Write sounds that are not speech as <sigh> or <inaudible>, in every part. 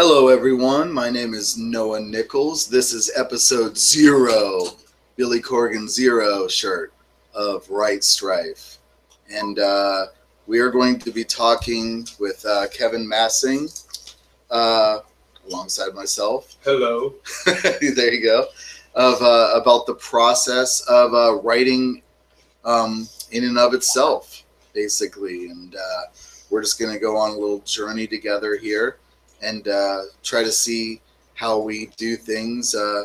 Hello, everyone. My name is Noah Nichols. This is episode zero, Billy Corgan Zero shirt of Right Strife. And uh, we are going to be talking with uh, Kevin Massing uh, alongside myself. Hello. <laughs> there you go. Of uh, about the process of uh, writing um, in and of itself, basically. And uh, we're just going to go on a little journey together here and uh, try to see how we do things uh,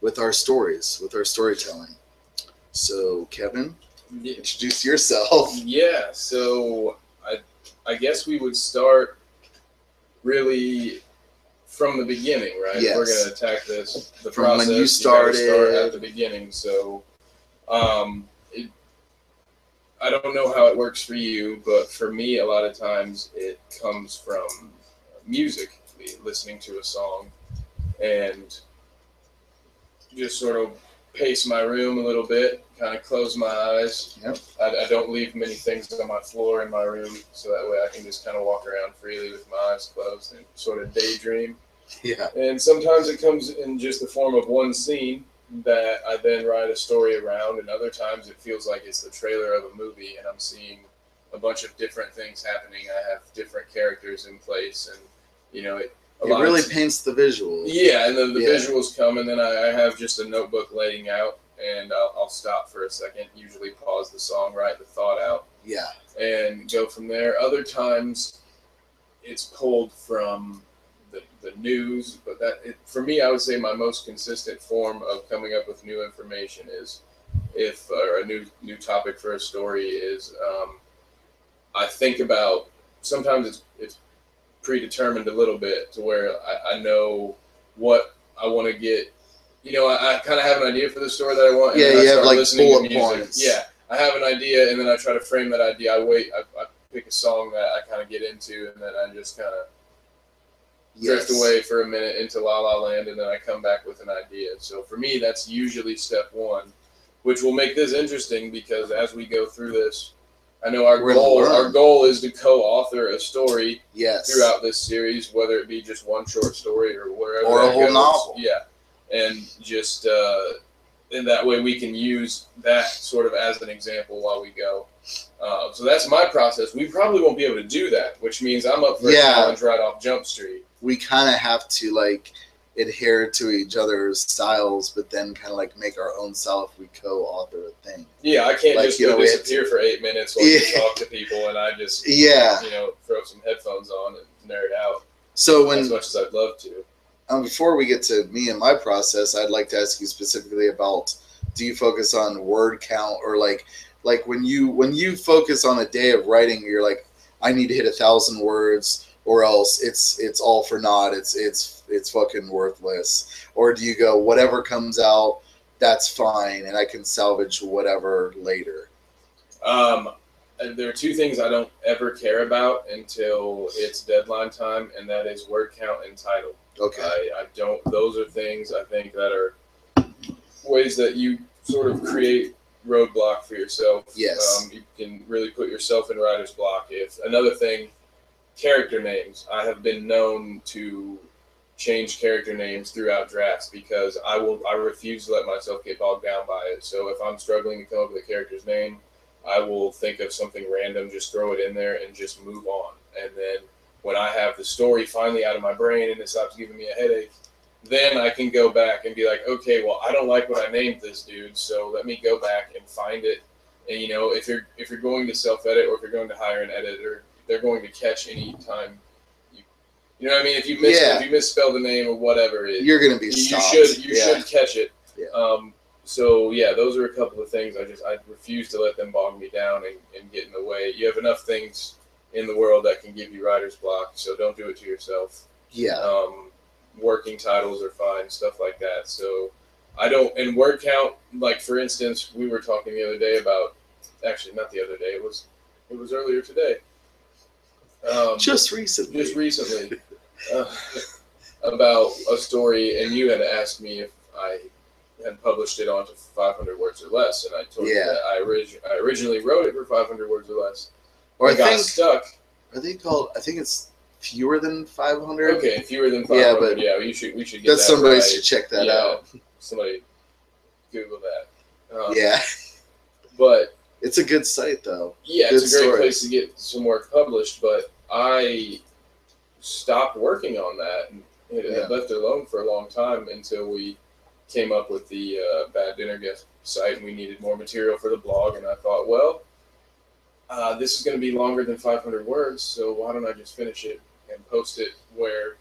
with our stories, with our storytelling. So, Kevin, Y- introduce yourself. <laughs> Yeah, so I I guess we would start really from the beginning, right? Yes. We're gonna attack this the From when you started. start at the beginning. So um it, I don't know how it works for you, but for me a lot of times it comes from music, listening to a song and just sort of pace my room a little bit, kind of close my eyes. Yep. I, I don't leave many things on my floor in my room, so that way I can just kind of walk around freely with my eyes closed and sort of daydream. Yeah. And sometimes it comes in just the form of one scene that I then write a story around, and other times it feels like it's the trailer of a movie, and I'm seeing a bunch of different things happening. I have different characters in place, and you know, it, a It lot really paints the visual. yeah, and then the Yeah. visuals come, and then I, I have just a notebook laying out, and I'll, I'll stop for a second, usually pause the song, write the thought out, Yeah. and go from there. Other times, it's pulled from the, the news, but that it, for me, I would say my most consistent form of coming up with new information is if or a new new topic for a story is um, I think about sometimes it's it's predetermined a little bit to where I, I know what I want to get. You know, I, I kind of have an idea for the story that I want. and Yeah, you have, like, bullet points. Yeah, I have an idea, and then I try to frame that idea. I wait. I, I pick a song that I kind of get into, and then I just kind of drift away for a minute into La La Land, and then I come back with an idea. So for me, that's usually step one, which will make this interesting because as we go through this, I know our We're goal our goal is to co-author a story Yes. throughout this series, whether it be just one short story or wherever Or a whole goes. novel. Yeah, and just uh, and that way we can use that sort of as an example while we go. Uh, so that's my process. We probably won't be able to do that, which means I'm up for Yeah. a challenge right off Jump Street. we kind of have to like adhere to each other's styles, but then kind of like make our own style if we co-author a thing. Yeah, I can't Like, just you go know, disappear for eight minutes while you <laughs> talk to people and I just Yeah. you know throw some headphones on and nerd out So when as much as I'd love to. um, before we get to me and my process, I'd like to ask you specifically about: Do you focus on word count or like like when you when you focus on a day of writing, you're like, I need to hit a thousand words. Or else it's it's all for naught. It's it's it's fucking worthless. Or do you go whatever comes out, that's fine, and I can salvage whatever later. Um, and there are two things I don't ever care about until it's deadline time, and that is word count and title. Okay. I, I don't. Those are things I think that are ways that you sort of create roadblock for yourself. Yes. Um, you can really put yourself in writer's block. If another thing, character names. I have been known to change character names throughout drafts because I will. I refuse to let myself get bogged down by it. So if I'm struggling to come up with a character's name, I will think of something random, just throw it in there, and just move on. And then when I have the story finally out of my brain and it stops giving me a headache, then I can go back and be like, okay, well, I don't like what I named this dude, so let me go back and find it. And you know, if you're if you're going to self edit or if you're going to hire an editor, they're going to catch any time. You, know what I mean? If you miss Yeah. if you misspell the name or whatever, it, You're gonna be you, you should you yeah. should catch it. Yeah. Um, so yeah, those are a couple of things I just I refuse to let them bog me down and, and get in the way. You have enough things in the world that can give you writer's block, so don't do it to yourself. Yeah. Um, working titles are fine, stuff like that. So I don't and word count, like for instance, we were talking the other day about actually not the other day, it was it was earlier today. Um, Just recently. just recently uh, about a story, and you had asked me if I had published it onto 500 words or less, and I told you Yeah. that I, orig- I originally wrote it for 500 words or less. or I I got think stuck. are they called? I think it's fewer than 500. Okay, fewer than Yeah, 500. but Yeah, you should we should get That's that somebody right. should check that Yeah, out. Somebody Google that. Um, Yeah, But it's a good site though. yeah, Good it's a great stories. place to get some work published. But I stopped working on that and it Yeah. left it alone for a long time until we came up with the uh, Bad Dinner Guest site and we needed more material for the blog. And I thought, well, uh, this is going to be longer than 500 words, so why don't I just finish it and post it where,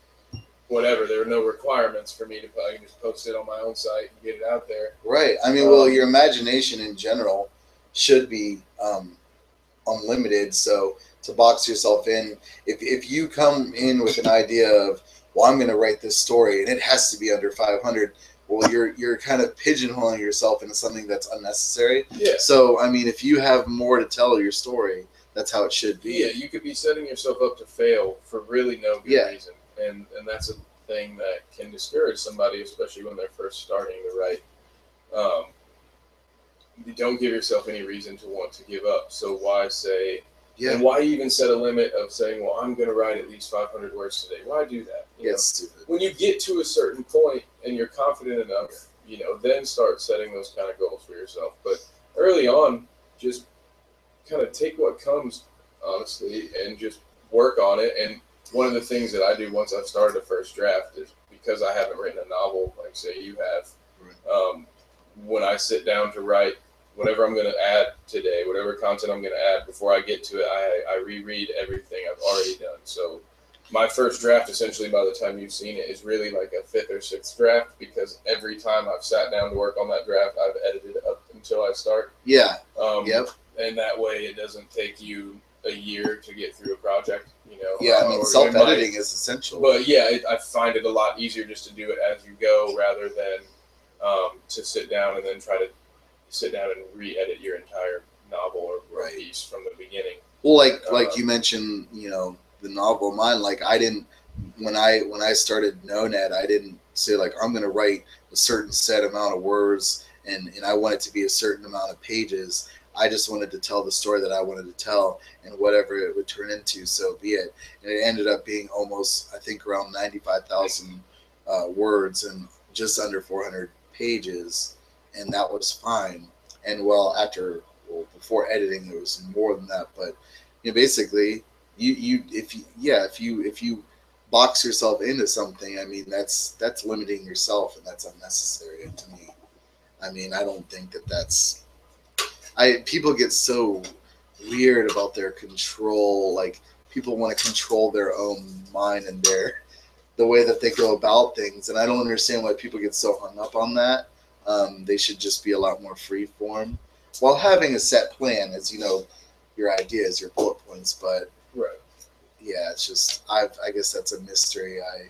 whatever, there are no requirements for me to, I can just post it on my own site and get it out there. Right. I mean, well, Um, your imagination in general should be um, unlimited. So to box yourself in, if if you come in with an idea of, well, I'm going to write this story and it has to be under 500. Well, you're you're kind of pigeonholing yourself into something that's unnecessary. Yeah. So, I mean, if you have more to tell your story, that's how it should be. Yeah, you could be setting yourself up to fail for really no good Yeah. reason, and and that's a thing that can discourage somebody, especially when they're first starting to write. Um, you don't give yourself any reason to want to give up. So why say? Yeah. And why even set a limit of saying, "Well, I'm going to write at least 500 words today"? Why do that? You Yeah, stupid. when you get to a certain point and you're confident enough, you know, then start setting those kind of goals for yourself. But early on, just kind of take what comes, honestly, and just work on it. And one of the things that I do once I've started a first draft is because I haven't written a novel like say you have. Um, when I sit down to write whatever I'm going to add today, whatever content I'm going to add, before I get to it, I, I reread everything I've already done. So my first draft, essentially, by the time you've seen it, is really like a fifth or sixth draft because every time I've sat down to work on that draft, I've edited up until I start. Yeah. Um, Yep. And that way, it doesn't take you a year to get through a project. You know. Yeah. I mean, self editing is essential. but yeah, it, I find it a lot easier just to do it as you go rather than um, to sit down and then try to sit down and re-edit your entire novel or, or Right. piece from the beginning. Well, like Uh, like you mentioned, you know, the novel mine. Like I didn't when I when I started NoNet, I didn't say like I'm going to write a certain set amount of words and and I want it to be a certain amount of pages. I just wanted to tell the story that I wanted to tell, and whatever it would turn into, so be it. And it ended up being almost, I think, around ninety-five thousand uh, words and just under four hundred pages, and that was fine. And well, after well, before editing, it was more than that, but you know, basically, you you if you yeah if you if you box yourself into something, I mean that's that's limiting yourself, and that's unnecessary to me. I mean, I don't think that that's. I people get so weird about their control. Like people want to control their own mind and their the way that they go about things, and I don't understand why people get so hung up on that. Um, they should just be a lot more free form while having a set plan, as you know, your ideas, your bullet points. But Right. yeah, it's just I I guess that's a mystery. I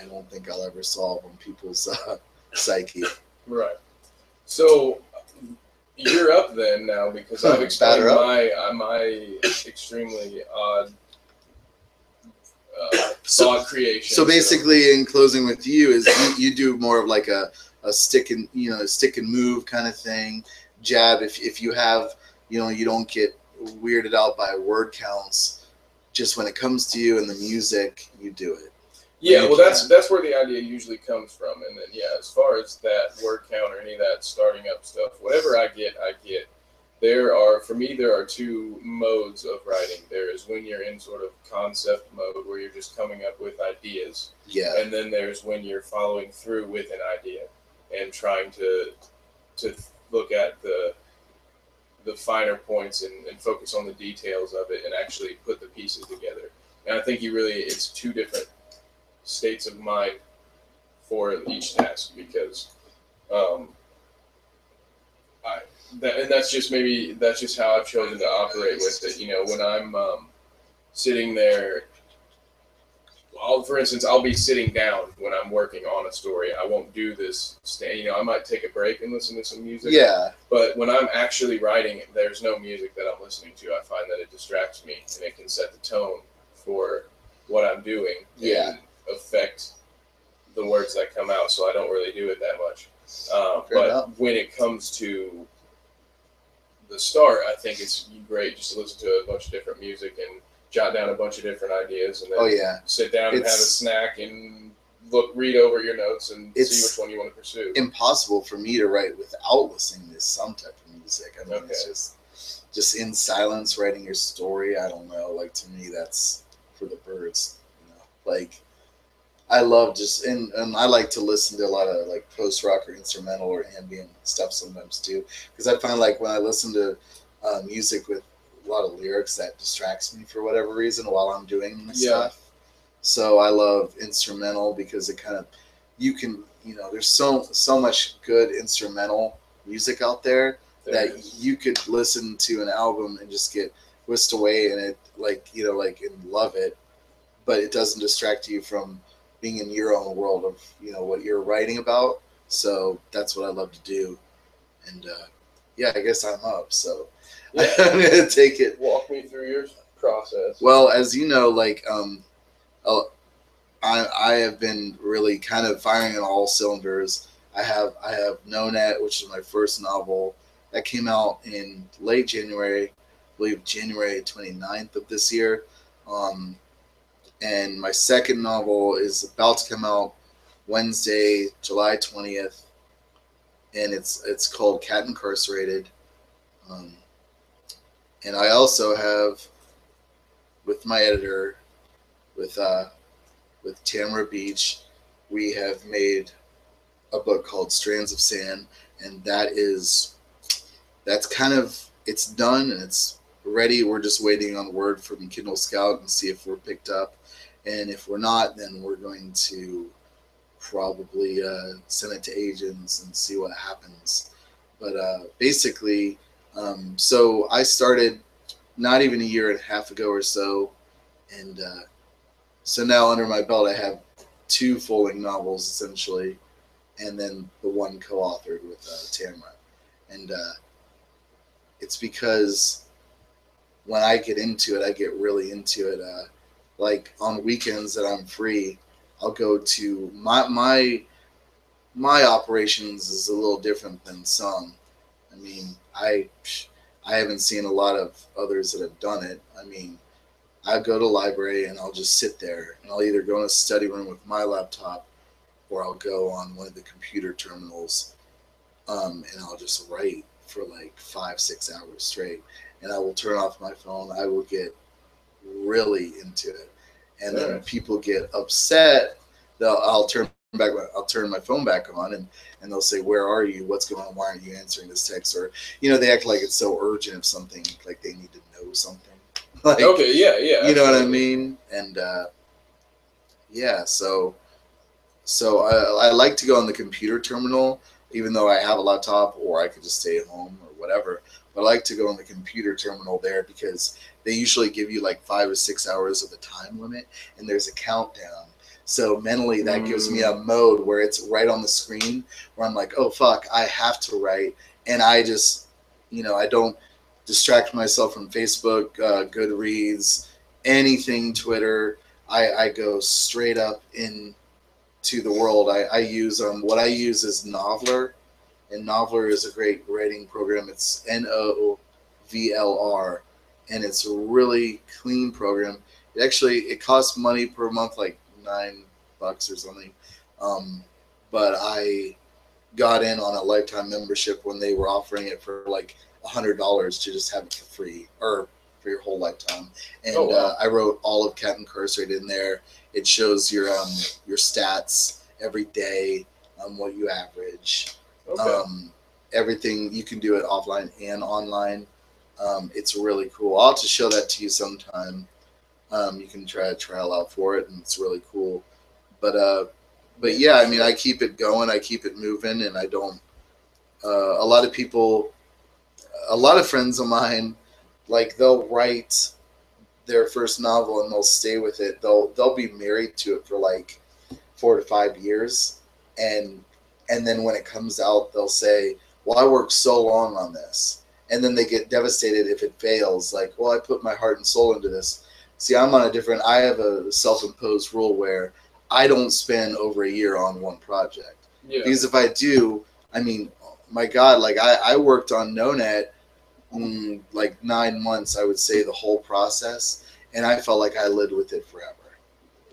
I don't think I'll ever solve on people's uh, <laughs> psyche. Right. So you're up then now because I've explained my uh, my extremely odd uh, So- creation. So basically, in closing with you, is you, you do more of like a, a stick and you know stick and move kind of thing. Jab if if you have you know you don't get weirded out by word counts. Just when it comes to you and the music, you do it. Yeah, well, that's that's where the idea usually comes from, and then yeah, as far as that word count or any of that starting up stuff, whatever I get, I get. There are for me there are two modes of writing. There is when you're in sort of concept mode where you're just coming up with ideas, Yeah, and then there's when you're following through with an idea and trying to to look at the the finer points and, and focus on the details of it and actually put the pieces together. And I think you really it's two different states of mind for each task because um, I that, and that's just maybe that's just how I've chosen to operate with it. You know, when I'm um, sitting there I'll, for instance, I'll be sitting down when I'm working on a story. I won't do this. Stay, you know, I might take a break and listen to some music. yeah, But when I'm actually writing, there's no music that I'm listening to. I find that it distracts me and it can set the tone for what I'm doing. Yeah. And affect the words that come out. So I don't really do it that much. Uh, but enough. when it comes to the start, I think it's great just to listen to a bunch of different music and jot down a bunch of different ideas, and then Oh yeah, sit down and have a snack and look, read over your notes and see which one you want to pursue. impossible for me to write without listening to some type of music. I mean, it's just just in silence writing your story. I don't know. Like to me, that's for the birds. You know, like I love just and, and I like to listen to a lot of like post rock or instrumental or ambient stuff sometimes too, because I find like when I listen to uh, music with a lot of lyrics that distracts me for whatever reason while I'm doing my Yeah. stuff. So I love instrumental because it kind of you can you know there's so so much good instrumental music out there There that you could listen to an album and just get whisked away in it like you know like and love it but it doesn't distract you from being in your own world of you know what you're writing about so that's what i love to do and uh yeah i guess i'm up so <laughs> Yeah. i'm gonna take it Walk me through your process. well, as you know, like um, I I have been really kind of firing on all cylinders. I have I have No Net, which is my first novel that came out in late January, I believe January 29th of this year. Um, and my second novel is about to come out Wednesday, July 20th, and it's it's called Cat Incarcerated. Um, and I also have with my editor, with uh, with Tamara Beach, we have made a book called Strands of Sand, and that is that's kind of it's done and it's ready. We're just waiting on word from Kindle Scout and see if we're picked up, and if we're not, then we're going to probably uh, send it to agents and see what happens. But uh, basically, um, so I started not even a year and a half ago or so, and uh, so now under my belt I have two full-length novels essentially, and then the one co-authored with uh, Tamara, and uh, it's because when I get into it, I get really into it. Like on weekends that I'm free, I'll go to my my my operations is a little different than some. I mean, I I haven't seen a lot of others that have done it. I mean, I go to library and I'll just sit there and I'll either go in a study room with my laptop or I'll go on one of the computer terminals um, and I'll just write for like five, six hours straight. And I will turn off my phone. I will get really into it. And then people get upset. They'll, I'll turn back. I'll turn my phone back on, and and they'll say, "Where are you? What's going on? Why aren't you answering this text?" Or you know, they act like it's so urgent of something, like they need to know something. <laughs> Like, okay, yeah, yeah. you know what I mean? And uh, yeah, so so I, I like to go on the computer terminal, even though I have a laptop, or I could just stay at home or whatever. But I like to go on the computer terminal there because they usually give you like five or six hours of a time limit, and there's a countdown. So mentally, that gives me a mode where it's right on the screen, where I'm like, oh fuck, I have to write, and I just, you know, I don't distract myself from Facebook, uh, Goodreads, anything, Twitter. I, I go straight up in to the world. I, I use um what I use is Novlr, and Novlr is a great writing program. It's N O V L R, and it's a really clean program. It actually it costs money per month, like nine bucks or something. Um, but I got in on a lifetime membership when they were offering it for like a hundred dollars to just have it for free or for your whole lifetime. And Oh, wow. uh, I wrote all of Cat Incarcerated in there. It shows your um your stats every day, um what you average, Okay. um everything you can do it offline and online. Um, it's really cool. I'll have to show that to you sometime. Um, you can try a trial out for it, and it's really cool. But uh, but yeah, I mean, I keep it going. I keep it moving, and I don't. Uh, a lot of people, a lot of friends of mine, like they'll write their first novel and they'll stay with it. They'll they'll be married to it for like four to five years, and and then when it comes out, they'll say, "Well, I worked so long on this," and then they get devastated if it fails. Like, "Well, I put my heart and soul into this." See, I'm on a different. I have a self-imposed rule where I don't spend over a year on one project yeah. because if I do, I mean, my God, like I, I worked on NoNet mm, like nine months, I would say the whole process, and I felt like I lived with it forever.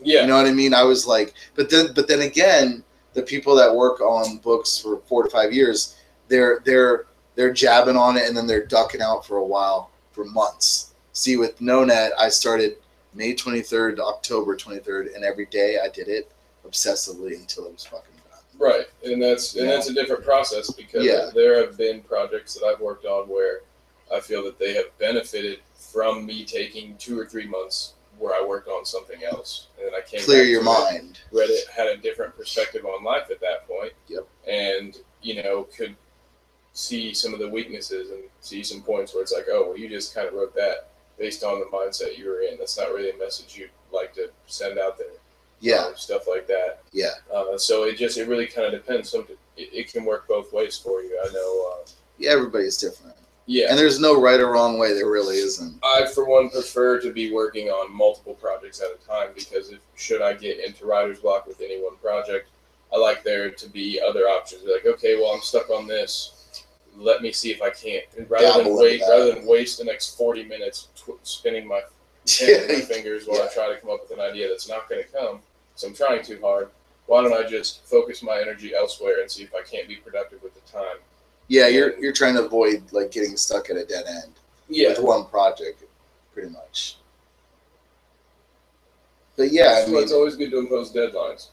Yeah. You know what I mean? I was like, but then, but then again, the people that work on books for four to five years, they're they're they're jabbing on it and then they're ducking out for a while for months. See, with no net, I started May 23rd to October 23rd, and every day I did it obsessively until it was fucking done. Right, and that's and that's a different process because Yeah. there have been projects that I've worked on where I feel that they have benefited from me taking two or three months where I worked on something else, and then I came Clear your mind. read it, had a different perspective on life at that point. Yep. And you know could see some of the weaknesses and see some points where it's like, oh, well, you just kind of wrote that based on the mindset you were in. That's not really a message you'd like to send out there. Yeah, um, stuff like that. yeah, Uh, so it just it really kind of depends. Some it, it can work both ways for you. I know. Uh, yeah. Everybody's different, yeah, and there's no right or wrong way. There really isn't. I for one prefer to be working on multiple projects at a time because if should I get into writer's block with any one project, I like there to be other options. Like okay, well I'm stuck on this. Let me see if I can't. And rather Dabble than wait, rather than waste the next forty minutes tw- spinning my <laughs> my fingers while I try to come up with an idea that's not going to come. So I'm trying too hard. Why don't I just focus my energy elsewhere and see if I can't be productive with the time? Yeah, you're you're trying to avoid like getting stuck at a dead end Yeah, with one project, pretty much. But yeah, I mean, it's always good to impose deadlines.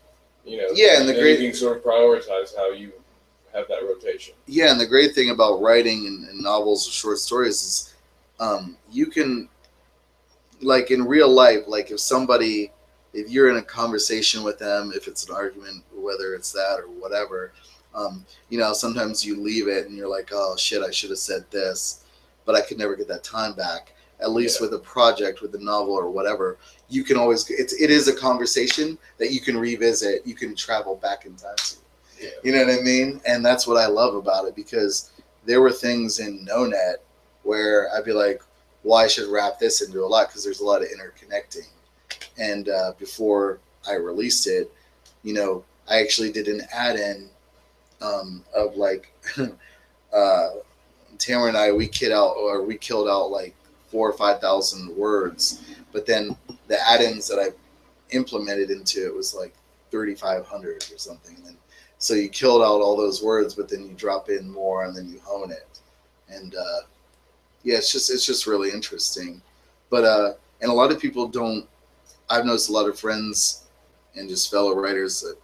You know. Yeah, and the great- you can sort of prioritize how you have that rotation. yeah, and the great thing about writing and, and novels or short stories is, um, you can, like in real life, like if somebody, if you're in a conversation with them, if it's an argument, whether it's that or whatever, um, you know, sometimes you leave it and you're like, oh shit, I should have said this, but I could never get that time back. At least Yeah. with a project, with a novel or whatever, you can always. It's it is a conversation that you can revisit. You can travel back in time to. Yeah. You know what I mean? And that's what I love about it because there were things in No Net where I'd be like, well, I should wrap this into a lot because there's a lot of interconnecting. And uh, before I released it, you know, I actually did an add in um, of like, <laughs> uh, Tamara and I, we kid out or we killed out like four or 5,000 words. But then the add ins that I implemented into it was like 3,500 or something. And so you killed out all those words, but then you drop in more and then you hone it. And uh, yeah, it's just it's just really interesting. But uh, and a lot of people don't. I've noticed a lot of friends and just fellow writers that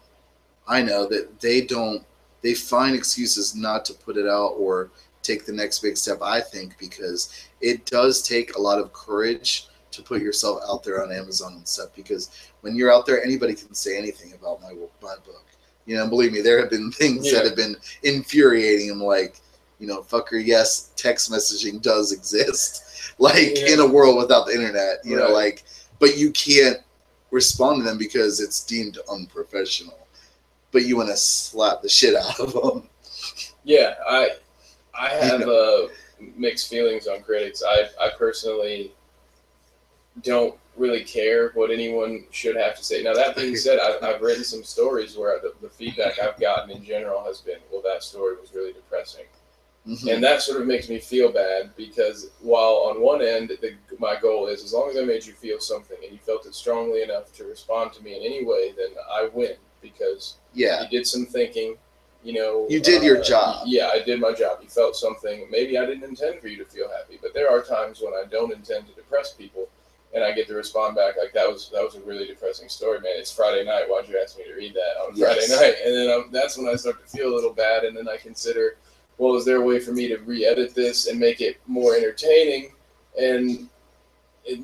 I know that they don't. They find excuses not to put it out or take the next big step. I think because it does take a lot of courage to put yourself out there on Amazon and stuff. Because when you're out there, anybody can say anything about my my book. You know, believe me, there have been <laughs> things Yeah. that have been infuriating. I'm like, you know, fucker, yes, text messaging does exist. <laughs> Like Yeah. in a world without the internet, you know, like, but you can't respond to them because it's deemed unprofessional. But you want to slap the shit out of them. Yeah, I I have You uh, mixed feelings on critics. I I personally don't really care what anyone should have to say. Now that being said, I've, I've written some stories where the, the feedback I've gotten in general has been, well, that story was really depressing. Mhm. and that sort of makes me feel bad because while on one end the, my goal is as long as I made you feel something and you felt it strongly enough to respond to me in any way, then I win because yeah, you did some thinking. You know, You did your uh, job. Yeah, I did my job. You felt something. Maybe I didn't intend for you to feel happy, but there are times when I don't intend to depress people, and I get to respond back like that was that was a really depressing story, man. It's Friday night. Why'd you ask me to read that on Yes. Friday night? And then um, that's when I start to feel a little bad, and then I consider, well, is there a way for me to re-edit this and make it more entertaining, and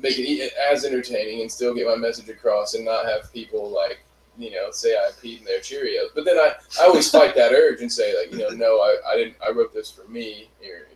make it as entertaining, and still get my message across, and not have people like you know, say I peed in their Cheerios. But then I, I always fight that urge and say like, you know, no, I, I didn't. I wrote this for me. Here,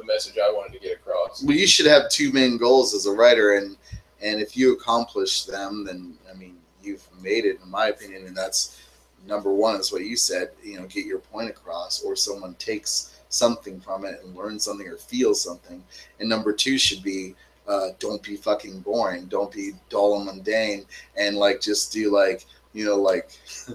the message I wanted to get across. well, you should have two main goals as a writer, and and if you accomplish them, then I mean, you've made it, in my opinion, and that's number one is what you said. You know, get your point across, or someone takes something from it and learns something or feels something. And number two should be. Uh, don't be fucking boring. Don't be dull and mundane, and like just do like you know like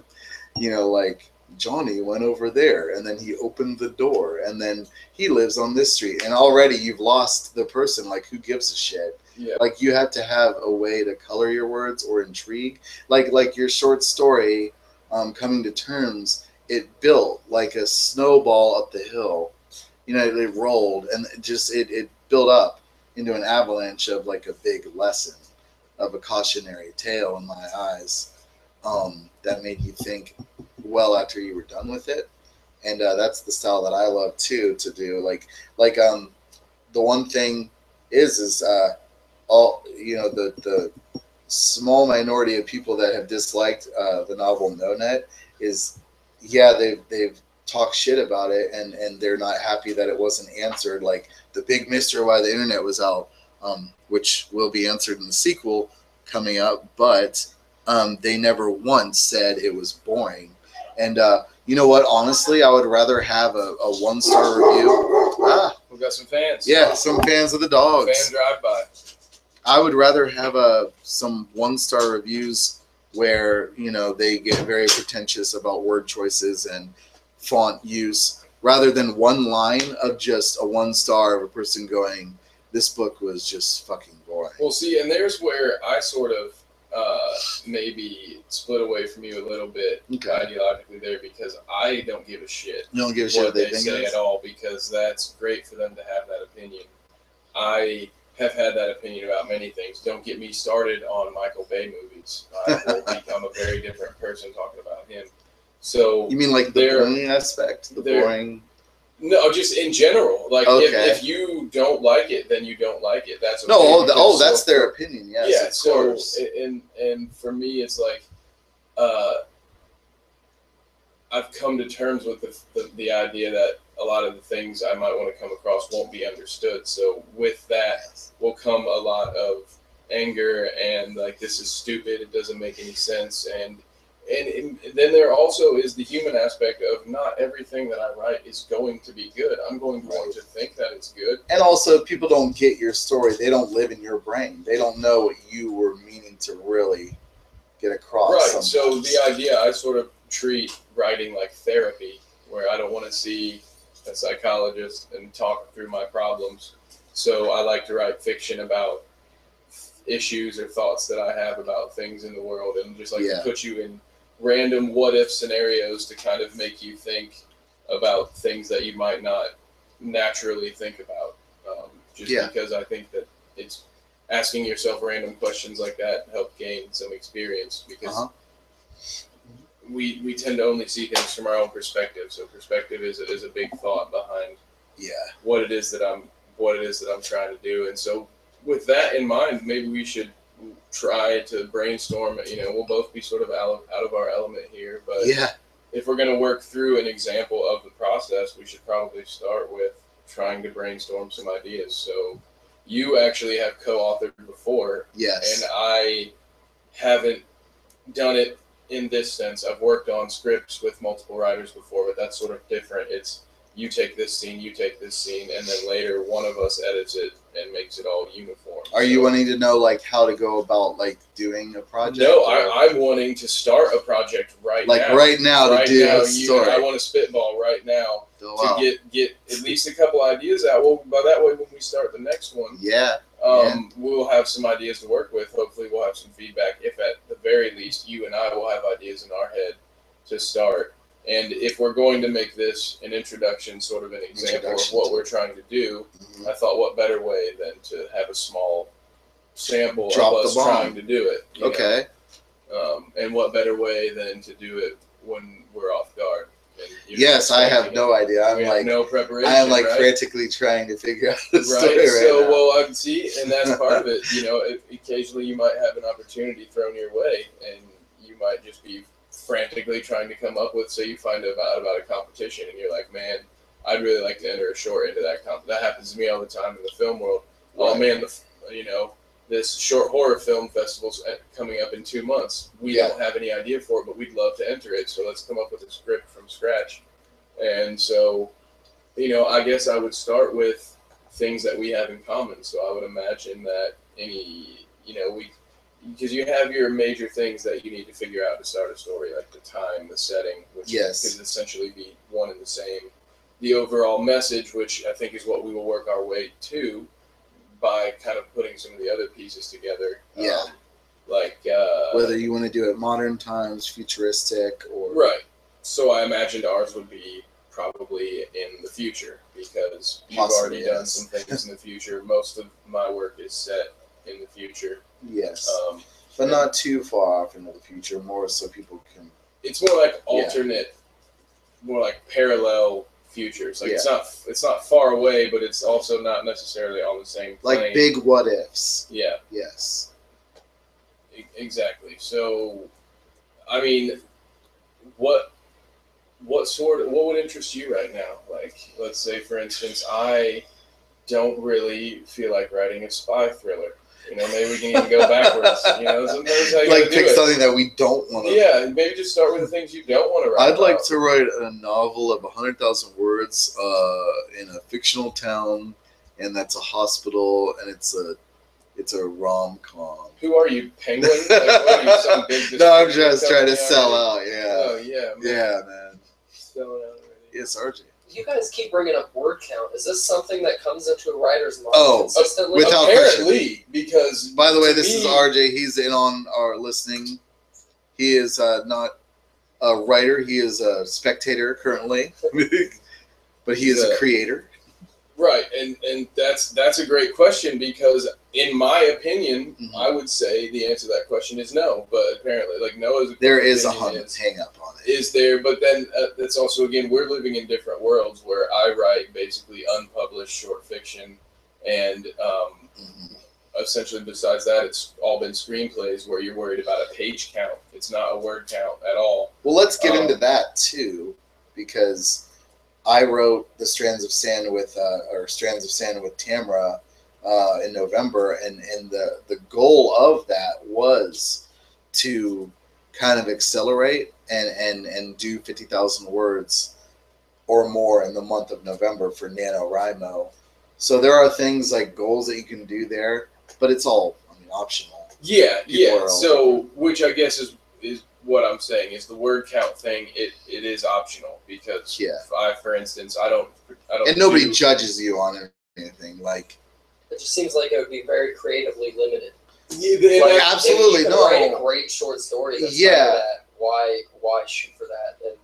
<laughs> you know like Johnny went over there, and then he opened the door, and then he lives on this street and already you've lost the person like who gives a shit Yeah. Like you have to have a way to color your words or intrigue. Like like your short story, um, coming to terms, it built like a snowball up the hill. You know, it rolled and it just it it built up into an avalanche of like a big lesson, of a cautionary tale in my eyes. Um, that made you think well after you were done with it, and uh, that's the style that I love too to do. Like like um, the one thing is is uh, all you know the the small minority of people that have disliked uh, the novel No Net is yeah they've they've talked shit about it and and they're not happy that it wasn't answered like the big mystery why the internet was out um, which will be answered in the sequel coming up but um, they never once said it was boring and uh, you know what? Honestly i would rather have a, a one star review ah. We've got some fans. yeah some fans of the dogs. Fan drive by. I would rather have a some one star reviews where you know they get very pretentious about word choices and font use rather than one line of just a one star of a person going this book was just fucking boring. Well, see, and there's where I sort of uh, maybe split away from you a little bit okay ideologically there because I don't give a shit you don't give a shit what they they say it is? at all because that's great for them to have that opinion. I have had that opinion about many things. Don't get me started on Michael Bay movies. I <laughs> will become a very different person talking about him. So you mean like the boring aspect the boring no, just in general. Like Okay. if, if you don't like it, then you don't like it. That's no okay, oh, oh that's so- their opinion yes yeah. of So course and and for me, it's like uh, I've come to terms with the, the the idea that a lot of the things I might want to come across won't be understood. So with that will come a lot of anger and like this is stupid. It doesn't make any sense and. And, and then there also is the human aspect of not everything that I write is going to be good. I'm going to want to think that it's good. and also people don't get your story they don't live in your brain they don't know what you were meaning to really get across Right. So the idea, I sort of treat writing like therapy, where I don't want to see a psychologist and talk through my problems. So I like to write fiction about issues or thoughts that I have about things in the world, and just like Yeah. put you in random what if scenarios to kind of make you think about things that you might not naturally think about. Um, just Yeah. because I think that it's asking yourself random questions like that help gain some experience because Uh-huh. we we tend to only see things from our own perspective. So perspective is a, is a big thought behind yeah what it is that I'm what it is that I'm trying to do. And so with that in mind, maybe we should try to brainstorm. You know, we'll both be sort of out of, out of our element here, but yeah if we're going to work through an example of the process, we should probably start with trying to brainstorm some ideas. So you actually have co-authored before yes and I haven't done it in this sense. I've worked on scripts with multiple writers before, but that's sort of different. It's you take this scene, you take this scene, and then later one of us edits it and makes it all uniform. Are you wanting to know like how to go about like doing a project? No, or- I, I'm wanting to start a project right now. like now. right now right to do now, a you. I want to spitball right now Oh, to get get at least a couple ideas out. Well, by that way, when we start the next one, yeah, um, we'll have some ideas to work with. Hopefully, we'll have some feedback. If at the very least, you and I will have ideas in our head to start. And if we're going to make this an introduction, sort of an example of what we're trying to do, Mhm. I thought, what better way than to have a small sample Drop of us trying to do it? okay. Um, and what better way than to do it when we're off guard? Yes, I have no idea. I'm We like no preparation. I am like right? frantically trying to figure out the right? story right so, now. well, I can see, and that's <laughs> part of it. You know, it, occasionally you might have an opportunity thrown your way, and you might just be frantically trying to come up with. So you find out about a competition, and you're like, man, I'd really like to enter a short into that comp. That happens to me all the time in the film world. Oh man, the, you know, this short horror film festival's uh, coming up in two months. We Yeah. don't have any idea for it, but we'd love to enter it. So let's come up with a script from scratch. And so, you know, I guess I would start with things that we have in common. So I would imagine that any, you know, we, because you have your major things that you need to figure out to start a story, like the time, the setting, which Yes. could essentially be one and the same. The overall message, which I think is what we will work our way to, by kind of putting some of the other pieces together. Yeah. Um, like uh, Whether you want to do it modern times, futuristic, or right. So I imagined ours would be probably in the future because you've Possibly, already done some things <laughs> in the future. Most of my work is set in the future. yes, Um, but not too far off into the future. More so people can. it's more like Yeah. alternate, more like parallel futures. Like it's not it's not far away, but it's also not necessarily on the same plane. Like big what ifs. Yeah, Yes. e- exactly. So, I mean, what what sort of what would interest you right now? Like, let's say, for instance, I don't really feel like writing a spy thriller. You know, maybe we can even go backwards. You know, sometimes how you Like pick something that we don't want to. Yeah, maybe just start with the things you don't want to write. I'd like about. to write a novel of 100,000 words uh, in a fictional town, and that's a hospital, and it's a it's a rom com. Who are you, Penguin? Like, what are you, some big <laughs> no, I'm just trying to sell out. Yeah, Oh yeah, man. yeah, man. Selling out already. Yes, RJ. You guys keep bringing up word count. Is this something that comes into a writer's mind Oh, consistently? without- Apparently, because By the way, to this is RJ. He's in on our listening. He is uh, not a writer. He is a spectator currently, <laughs> but he is a Yeah. creator. Right, and and that's that's a great question because in my opinion, Mhm. I would say the answer to that question is no. But apparently, like no is a There is a hung, is- hang up on it. is there, but then uh, that's also again we're living in different worlds where I write basically unpublished short fiction, and um, Mhm. essentially besides that, it's all been screenplays where you're worried about a page count. It's not a word count at all. Well, let's get Um, into that too, because I wrote the Strands of Sand with, uh, or Strands of Sand with Tamra uh, in November, and and the the goal of that was to kind of accelerate and and and do fifty thousand words or more in the month of November for NaNoWriMo. So there are things like goals that you can do there, but it's all I mean optional. Yeah, People yeah. So, which I guess is is what I'm saying is the word count thing. It it is optional because Yeah. I, for instance, I don't, I don't. And nobody do- judges you on anything. Like It just seems like it would be very creatively limited. Yeah, the- Like, absolutely, if you no. Write a great short story. That's Yeah. yeah. That, why why shoot for that? And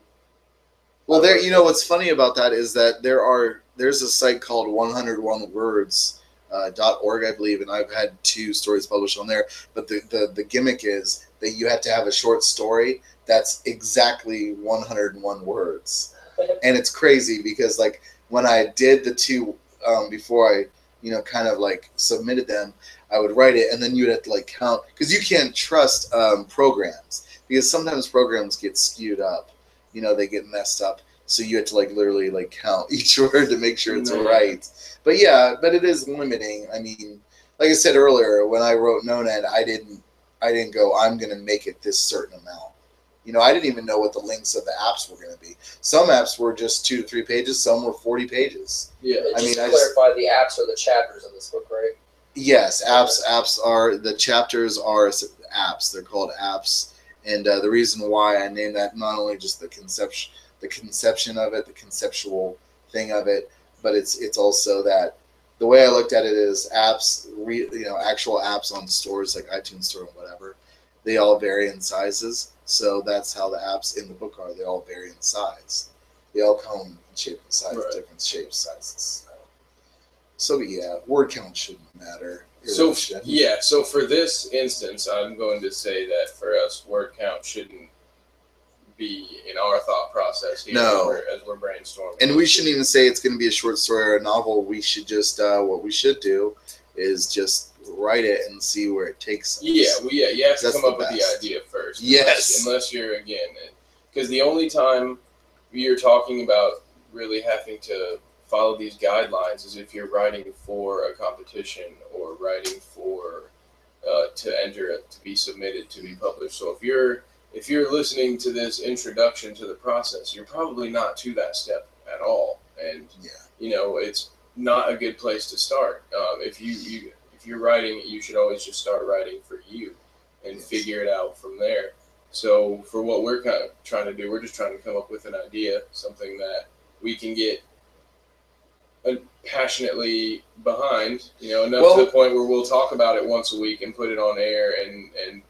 Well, there, you know, what's funny about that is that there are there's a site called 101 words uh, dot org, I believe, and I've had two stories published on there. But the, the the gimmick is that you have to have a short story that's exactly 101 words, <laughs> and it's crazy because like when I did the two um, before I you know kind of like submitted them, I would write it, and then you'd have to like count because you can't trust um, programs because sometimes programs get skewed up. You know they get messed up. So you have to like literally like count <laughs> each word to make sure it's Yeah. right. But yeah but it is limiting. I mean like i said earlier when i wrote No Net i didn't i didn't go i'm going to make it this certain amount you know i didn't even know what the links of the apps were going to be some apps were just two to three pages some were 40 pages yeah, I mean, to I just- clarify, the apps are the chapters in this book, right? Yes, apps. Apps are the chapters are apps. They're called apps, and uh, the reason why I named that not only just the conception, the conception of it, the conceptual thing of it, but it's it's also that the way I looked at it is apps. Re, you know, actual apps on stores like iTunes Store and whatever, they all vary in sizes. So that's how the apps in the book are. They all vary in size. They all come in shape and size, Right. different shapes, sizes. So yeah, word count shouldn't matter. It So really shouldn't. yeah, so for this instance, I'm going to say that for us, word count shouldn't be in our thought process here No. as, we're, as we're brainstorming. and we shouldn't even say it's going to be a short story or a novel. We should just uh, what we should do is just write it and see where it takes us. Yeah, well, yeah, you have to That's come up with the idea first. Yes. Unless, unless you're again, because the only time you're talking about really having to follow these guidelines is if you're writing for a competition or writing for uh, to enter it to be submitted to be published. So if you're if you're listening to this introduction to the process, you're probably not to that step at all, and Yeah. you know it's not a good place to start. Um, if you, you if you're writing, you should always just start writing for you and Yes. figure it out from there. So for what we're kind of trying to do, we're just trying to come up with an idea, something that we can get passionately behind. You know, enough Well- to the point where we'll talk about it once a week and put it on air and and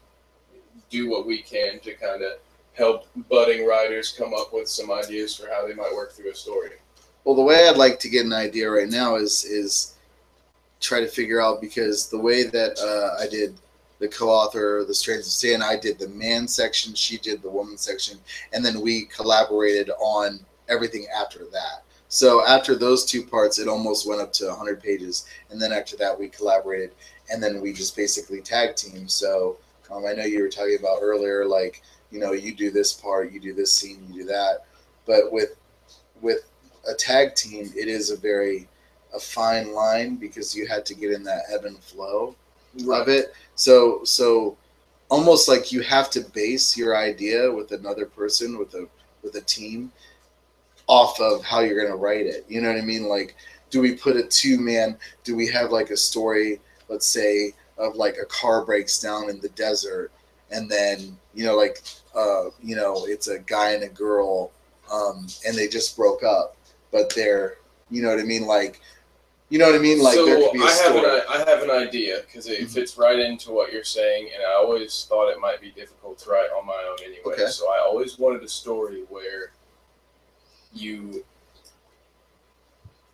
do what we can to kind of help budding writers come up with some ideas for how they might work through a story. Well, the way I'd like to get an idea right now is is try to figure out because the way that uh, I did the co-author, the Strands of Sin, I did the man section, she did the woman section, and then we collaborated on everything after that. So after those two parts, it almost went up to 100 pages, and then after that, we collaborated, and then we just basically tag team. So um, I know you were talking about earlier, like you know, you do this part, you do this scene, you do that, but with with a tag team, it is a very a fine line because you had to get in that ebb and flow of it. So so almost like you have to base your idea with another person with a with a team off of how you're gonna write it. You know what I mean? Like, do we put a two man? Do we have like a story? Let's say of like a car breaks down in the desert, and then you know like uh, you know it's a guy and a girl, um, and they just broke up, but they're you know what I mean? Like, you know what I mean? Like so there could be a I have story. an I have an idea because it Mhm. fits right into what you're saying, and I always thought it might be difficult to write on my own anyway. Okay. So I always wanted a story where you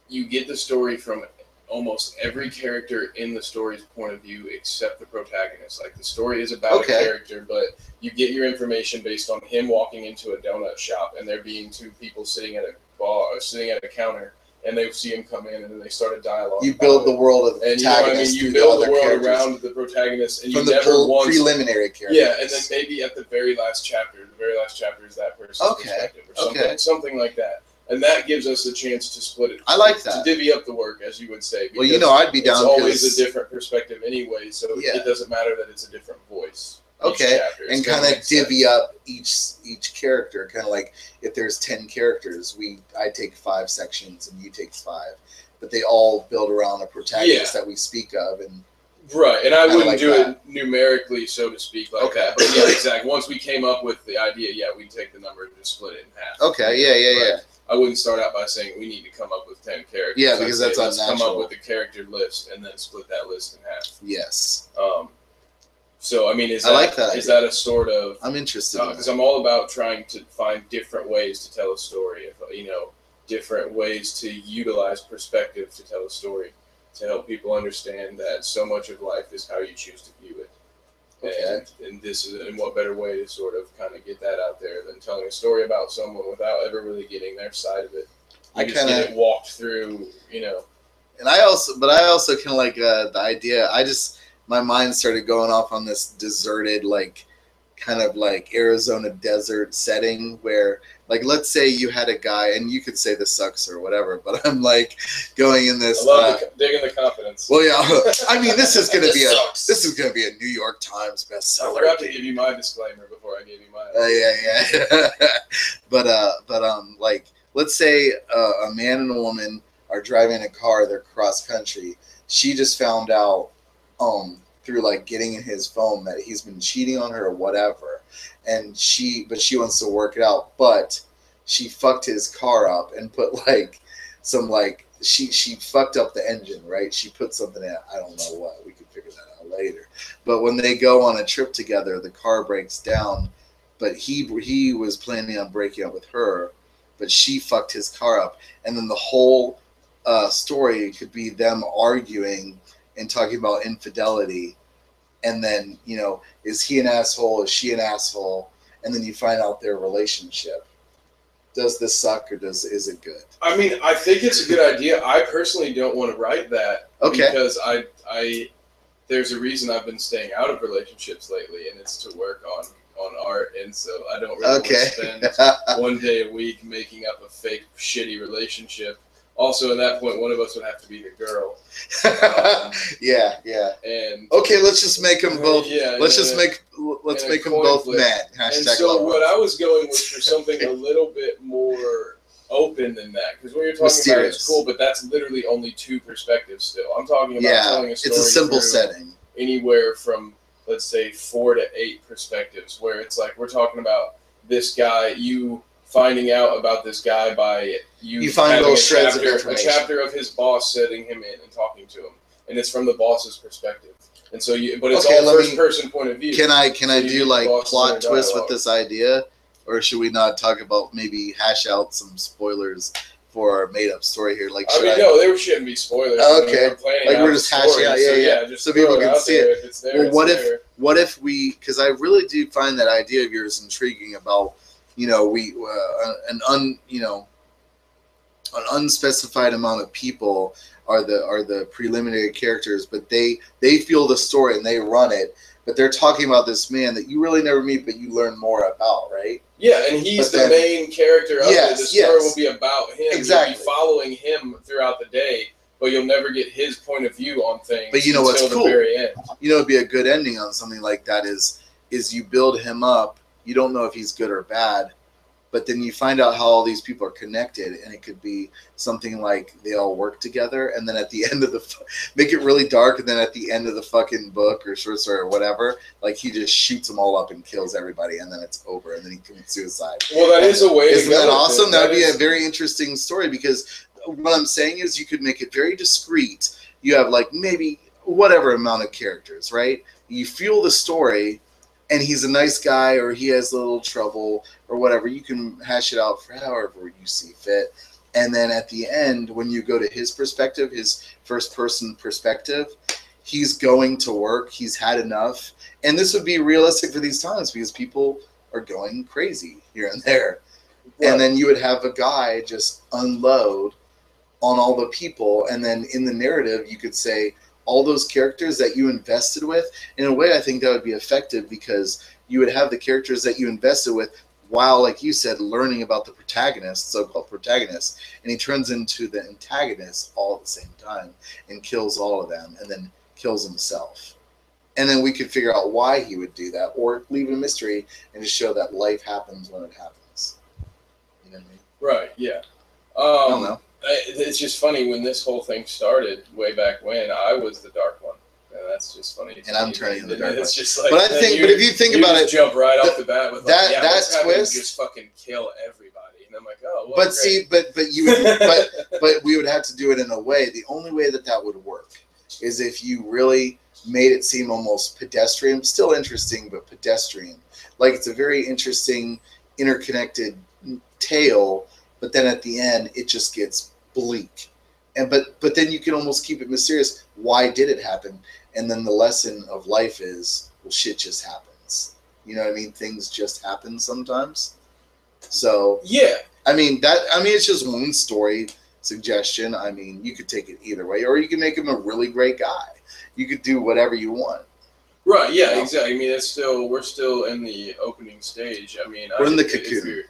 you get the story from almost every character in the story's point of view except the protagonist. Like the story is about Okay. a character, but you get your information based on him walking into a donut shop and there being two people sitting at a bar or sitting at a counter and they see him come in and then they start a dialogue. you build the world of the and you know what I mean. You build the the world characters around the protagonist, and from you the never once. preliminary characters. Yeah, and then maybe at the very last chapter, the very last chapter is that person's Okay, perspective, or something, okay. something like that, and that gives us a chance to split it. I like to that. divvy up the work, as you would say. well, you know, I'd be down. it's always a different perspective anyway, so Yeah. it doesn't matter that it's a different voice. Okay, and kind of make sense. divvy up each each character kind of like if there's 10 characters we i take five sections and you take five but they all build around a protagonist that we speak of and Right, and I wouldn't like do that. it numerically, so to speak, like Okay. that. But yeah, exactly. Once we came up with the idea, yeah, we'd take the number and just split it in half. okay yeah yeah yeah. I wouldn't start out by saying we need to come up with ten characters. Yeah, I'd because say that's let's come up with a character list and then split that list in half. yes Um, so I mean, is I that, like that is idea. that a sort of i'm interested in because that. I'm all about trying to find different ways to tell a story. If, you know, different ways to utilize perspective to tell a story to help people understand that so much of life is how you choose to view it. Okay. And, and this is and what better way to sort of kind of get that out there than telling a story about someone without ever really getting their side of it. You I kinda- it walked through, you know. and i also but i also kind of like uh, the idea i just my mind started going off on this deserted like kind of like arizona desert setting where like let's say you had a guy and you could say this sucks or whatever but <laughs> i'm like going in this. I this love uh, the, digging the confidence. well yeah i mean this is gonna <laughs> This be a sucks. this is gonna be a new york times bestseller. I bestseller forgot to give you my disclaimer before I gave you mine. uh, yeah, yeah. <laughs> but uh, but um, like let's say uh, a man and a woman are driving a car. They're cross country. She just found out um through like getting in his phone that he's been cheating on her or whatever, and she but she wants to work it out. But she fucked his car up and put like some like she she fucked up the engine right. She put something in. I don't know what. We could figure that out later. But when they go on a trip together, the car breaks down but he he was planning on breaking up with her, but she fucked his car up, and then the whole uh, story could be them arguing and talking about infidelity, and then you know is he an asshole? Is she an asshole? And then you find out their relationship. Does this suck or does is it good? I mean, I think it's a good idea. I personally don't want to write that Okay. because I I there's a reason I've been staying out of relationships lately, and it's to work on on art, and so I don't really Okay. want to spend <laughs> one day a week making up a fake shitty relationship. Also, at that point, one of us would have to be the girl, <laughs> um, yeah, yeah. and Okay, let's just make them both. Yeah, let's just yeah. make let's make them both flip. men. And so love what. I was going was for something a <laughs> little bit more open than that because what you're talking about is cool, but that's literally only two perspectives. Still, I'm talking about Yeah, telling a story. it's a simple setting. Anywhere from let's say four to eight perspectives, where it's like we're talking about this guy. You finding out about this guy by you, You find little shreds of chapter, information. A chapter of his boss setting him in and talking to him, and it's from the boss's perspective. And so you, but it's Okay, all first me- person point of view. Can I can I So you do like plot twist with this idea, or should we not talk about maybe hash out some spoilers for our made up story here? Like, I mean, I, no, there shouldn't be spoilers. Okay. we're Like, we're just hashing story, out, yeah, so yeah, just so people can see it. There, Well, what if- there. what if we? Because I really do find that idea of yours intriguing about you know we uh, an un you know an unspecified amount of people are the are the preliminary characters, but they they feel the story and they run it. But they're talking about this man that you really never meet, but you learn more about, right? Yeah, and he's But the then- main character of Yes, it. The story yes. will be about him. Exactly. You'll be following him throughout the day, but you'll never get his point of view on things. But you know what's cool? the very end. you know, it'd be a good ending on something like that. Is is you build him up. You don't know if he's good or bad, but then you find out how all these people are connected, and it could be something like they all work together, and then at the <laughs> end of the make it really dark, and then at the end of the fucking book or short story or whatever, like he just shoots them all up and kills everybody, and then it's over, and then he commits suicide. Well, that is a way. Isn't that awesome? That would be a very interesting story because what I'm saying is you could make it very discreet. You have like maybe whatever amount of characters, right? You feel the story, and he's a nice guy, or he has a little trouble, or whatever. You can hash it out for however you see fit. And then at the end, when you go to his perspective, his first person perspective, he's going to work. He's had enough. And this would be realistic for these times because people are going crazy here and there Right. and then you would have a guy just unload on all the people and then in the narrative you could say all those characters that you invested with in a way i think that would be effective because you would have the characters that you invested with while like you said learning about the protagonist so-called protagonist and he turns into the antagonist all at the same time and kills all of them and then kills himself and then we could figure out why he would do that or leave a mystery and just show that life happens when it happens you know what I mean? Right. Yeah. I don't Um, know. It's just funny when this whole thing started way back when I was the dark one. And that's just funny. And I'm turning the dark It's just like. But I think, but if you think you about it, jump right the- off the bat with that- like, yeah, that let's have him twist- just fucking kill everybody, and I'm like, oh, well, but great. see, but but you would, but <laughs> but we would have to do it in a way. The only way that that would work is if you really made it seem almost pedestrian, still interesting, but pedestrian. Like it's a very interesting, interconnected mm, tale, but then at the end it just gets bleak. And but but then you can almost keep it mysterious. Why did it happen? And then the lesson of life is, well, shit just happens. You know what I mean? Things just happen sometimes. So yeah, I mean that. I mean, it's just one story suggestion. I mean, you could take it either way, or you could make him a really great guy. You could do whatever you want. right, yeah, Yeah. exactly. I mean, it's still we're still in the opening stage. I mean, We're I, in the if cocoon. you're,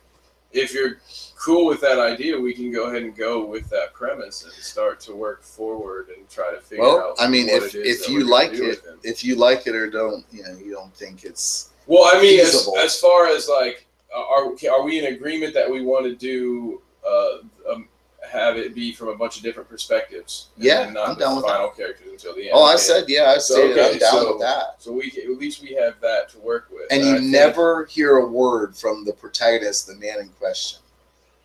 if you're cool with that idea, we can go ahead and go with that premise and start to work forward and try to figure Well, out. Well, I mean, if if you like it, if you like it or don't, you know, you don't think it's Well, I mean, as, as far as like, are are we in agreement that we want to do uh, um, have it be from a bunch of different perspectives? and Yeah, not I'm down with final characters until the end. Oh, I said yeah. I So, stated okay, I'm down so- with that. So we can, at least we have that to work with. And I you think- never hear a word from the protagonist, the man in question.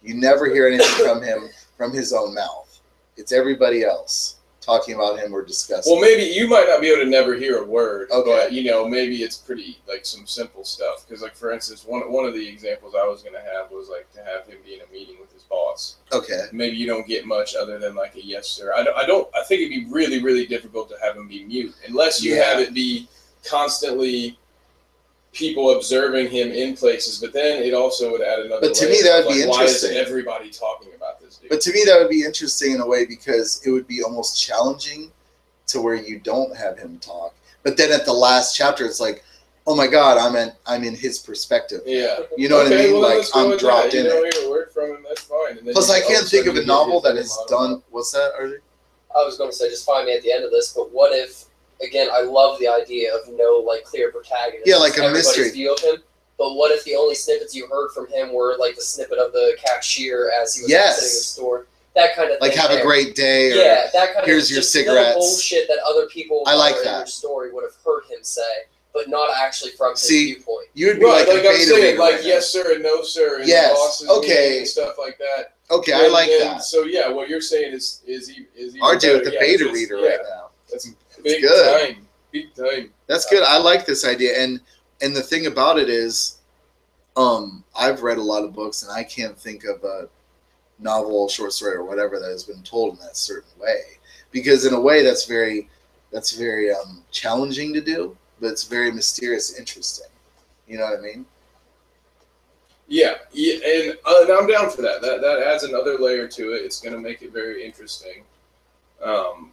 You never hear anything from him from his own mouth. It's everybody else talking about him or discussing. Well, maybe you might not be able to never hear a word, Okay. but you know, maybe it's pretty like some simple stuff. Because, like for instance, one one of the examples I was going to have was like to have him be in a meeting with his boss. okay. Maybe you don't get much other than like a yes sir. I don't. I don't. I think it'd be really, really difficult to have him be mute unless you Yeah. have it be constantly people observing him in places. But then it also would add another. But to me, that of, would be interesting. Why is everybody talking about this dude? But to me, that would be interesting in a way because it would be almost challenging to where you don't have him talk. But then at the last chapter, it's like, oh my god, I'm in I'm in his perspective. yeah. You know what I mean? well, like I'm dropped that. in you it. don't hear a word from him. That's fine. Plus, I can't think of a novel his that little done. What's that? Artie? I was going to say, just find me at the end of this. But what if, again, I love the idea of no like clear protagonist. Yeah, like a mystery. view of him. But what if the only snippets you heard from him were like the snippet of the cashier as he was Yes. exiting the store? That kind of Like thing have a great day. Or, Yeah, that kind here's of your just little cigarettes. bullshit that other people I like who in that. your story would have heard him say. but not actually from his See, viewpoint. You would be Right, like, a like, I'm saying, like right yes sir and no sir, and Yes, bosses okay. and stuff like that. Okay, I like and that. So yeah, what you're saying is is is even RJ with better. the Yeah, beta reader yeah, right now. That's It's big good. time, big time. That's good. I like this idea, and and the thing about it is, um, I've read a lot of books, and I can't think of a novel, short story, or whatever that has been told in that certain way. Because in a way, that's very, that's very um, challenging to do, but it's very mysterious, interesting. You know what I mean? Yeah, yeah and, uh, and I'm down for that. That that adds another layer to it. It's going to make it very interesting. Um,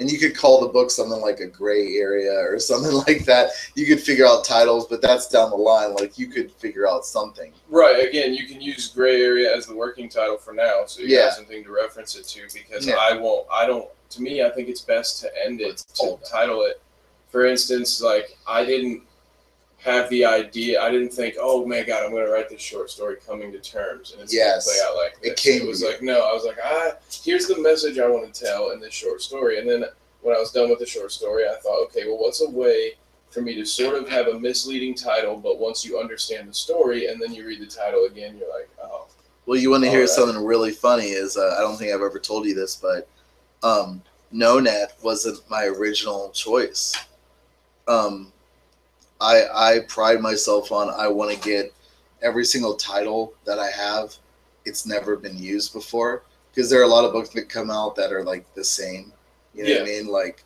And you could call the book something like a gray area or something <laughs> like that. You could figure out titles, but that's down the line. Like you could figure out something. right. Again, you can use gray area as the working title for now, so you Yeah. have something to reference it to. Because Yeah. I won't. I don't. To me, I think it's best to end it Let's to title it. For instance, like I didn't have the idea. I didn't think, oh my god, I'm going to write this short story coming to terms, and it's Yes. going to play out like this. It came It was like no. I was like, ah, here's the message I want to tell in this short story, and then when I was done with the short story, I thought, okay, well, what's a way for me to sort of have a misleading title, but once you understand the story and then you read the title again, you're like, oh, Well, you want to hear something really funny? Is uh, I don't think I've ever told you this, but um, No Net wasn't my original choice. Um, I I pride myself on I want to get every single title that I have. It's never been used before because there are a lot of books that come out that are like the same. You know what I mean? Like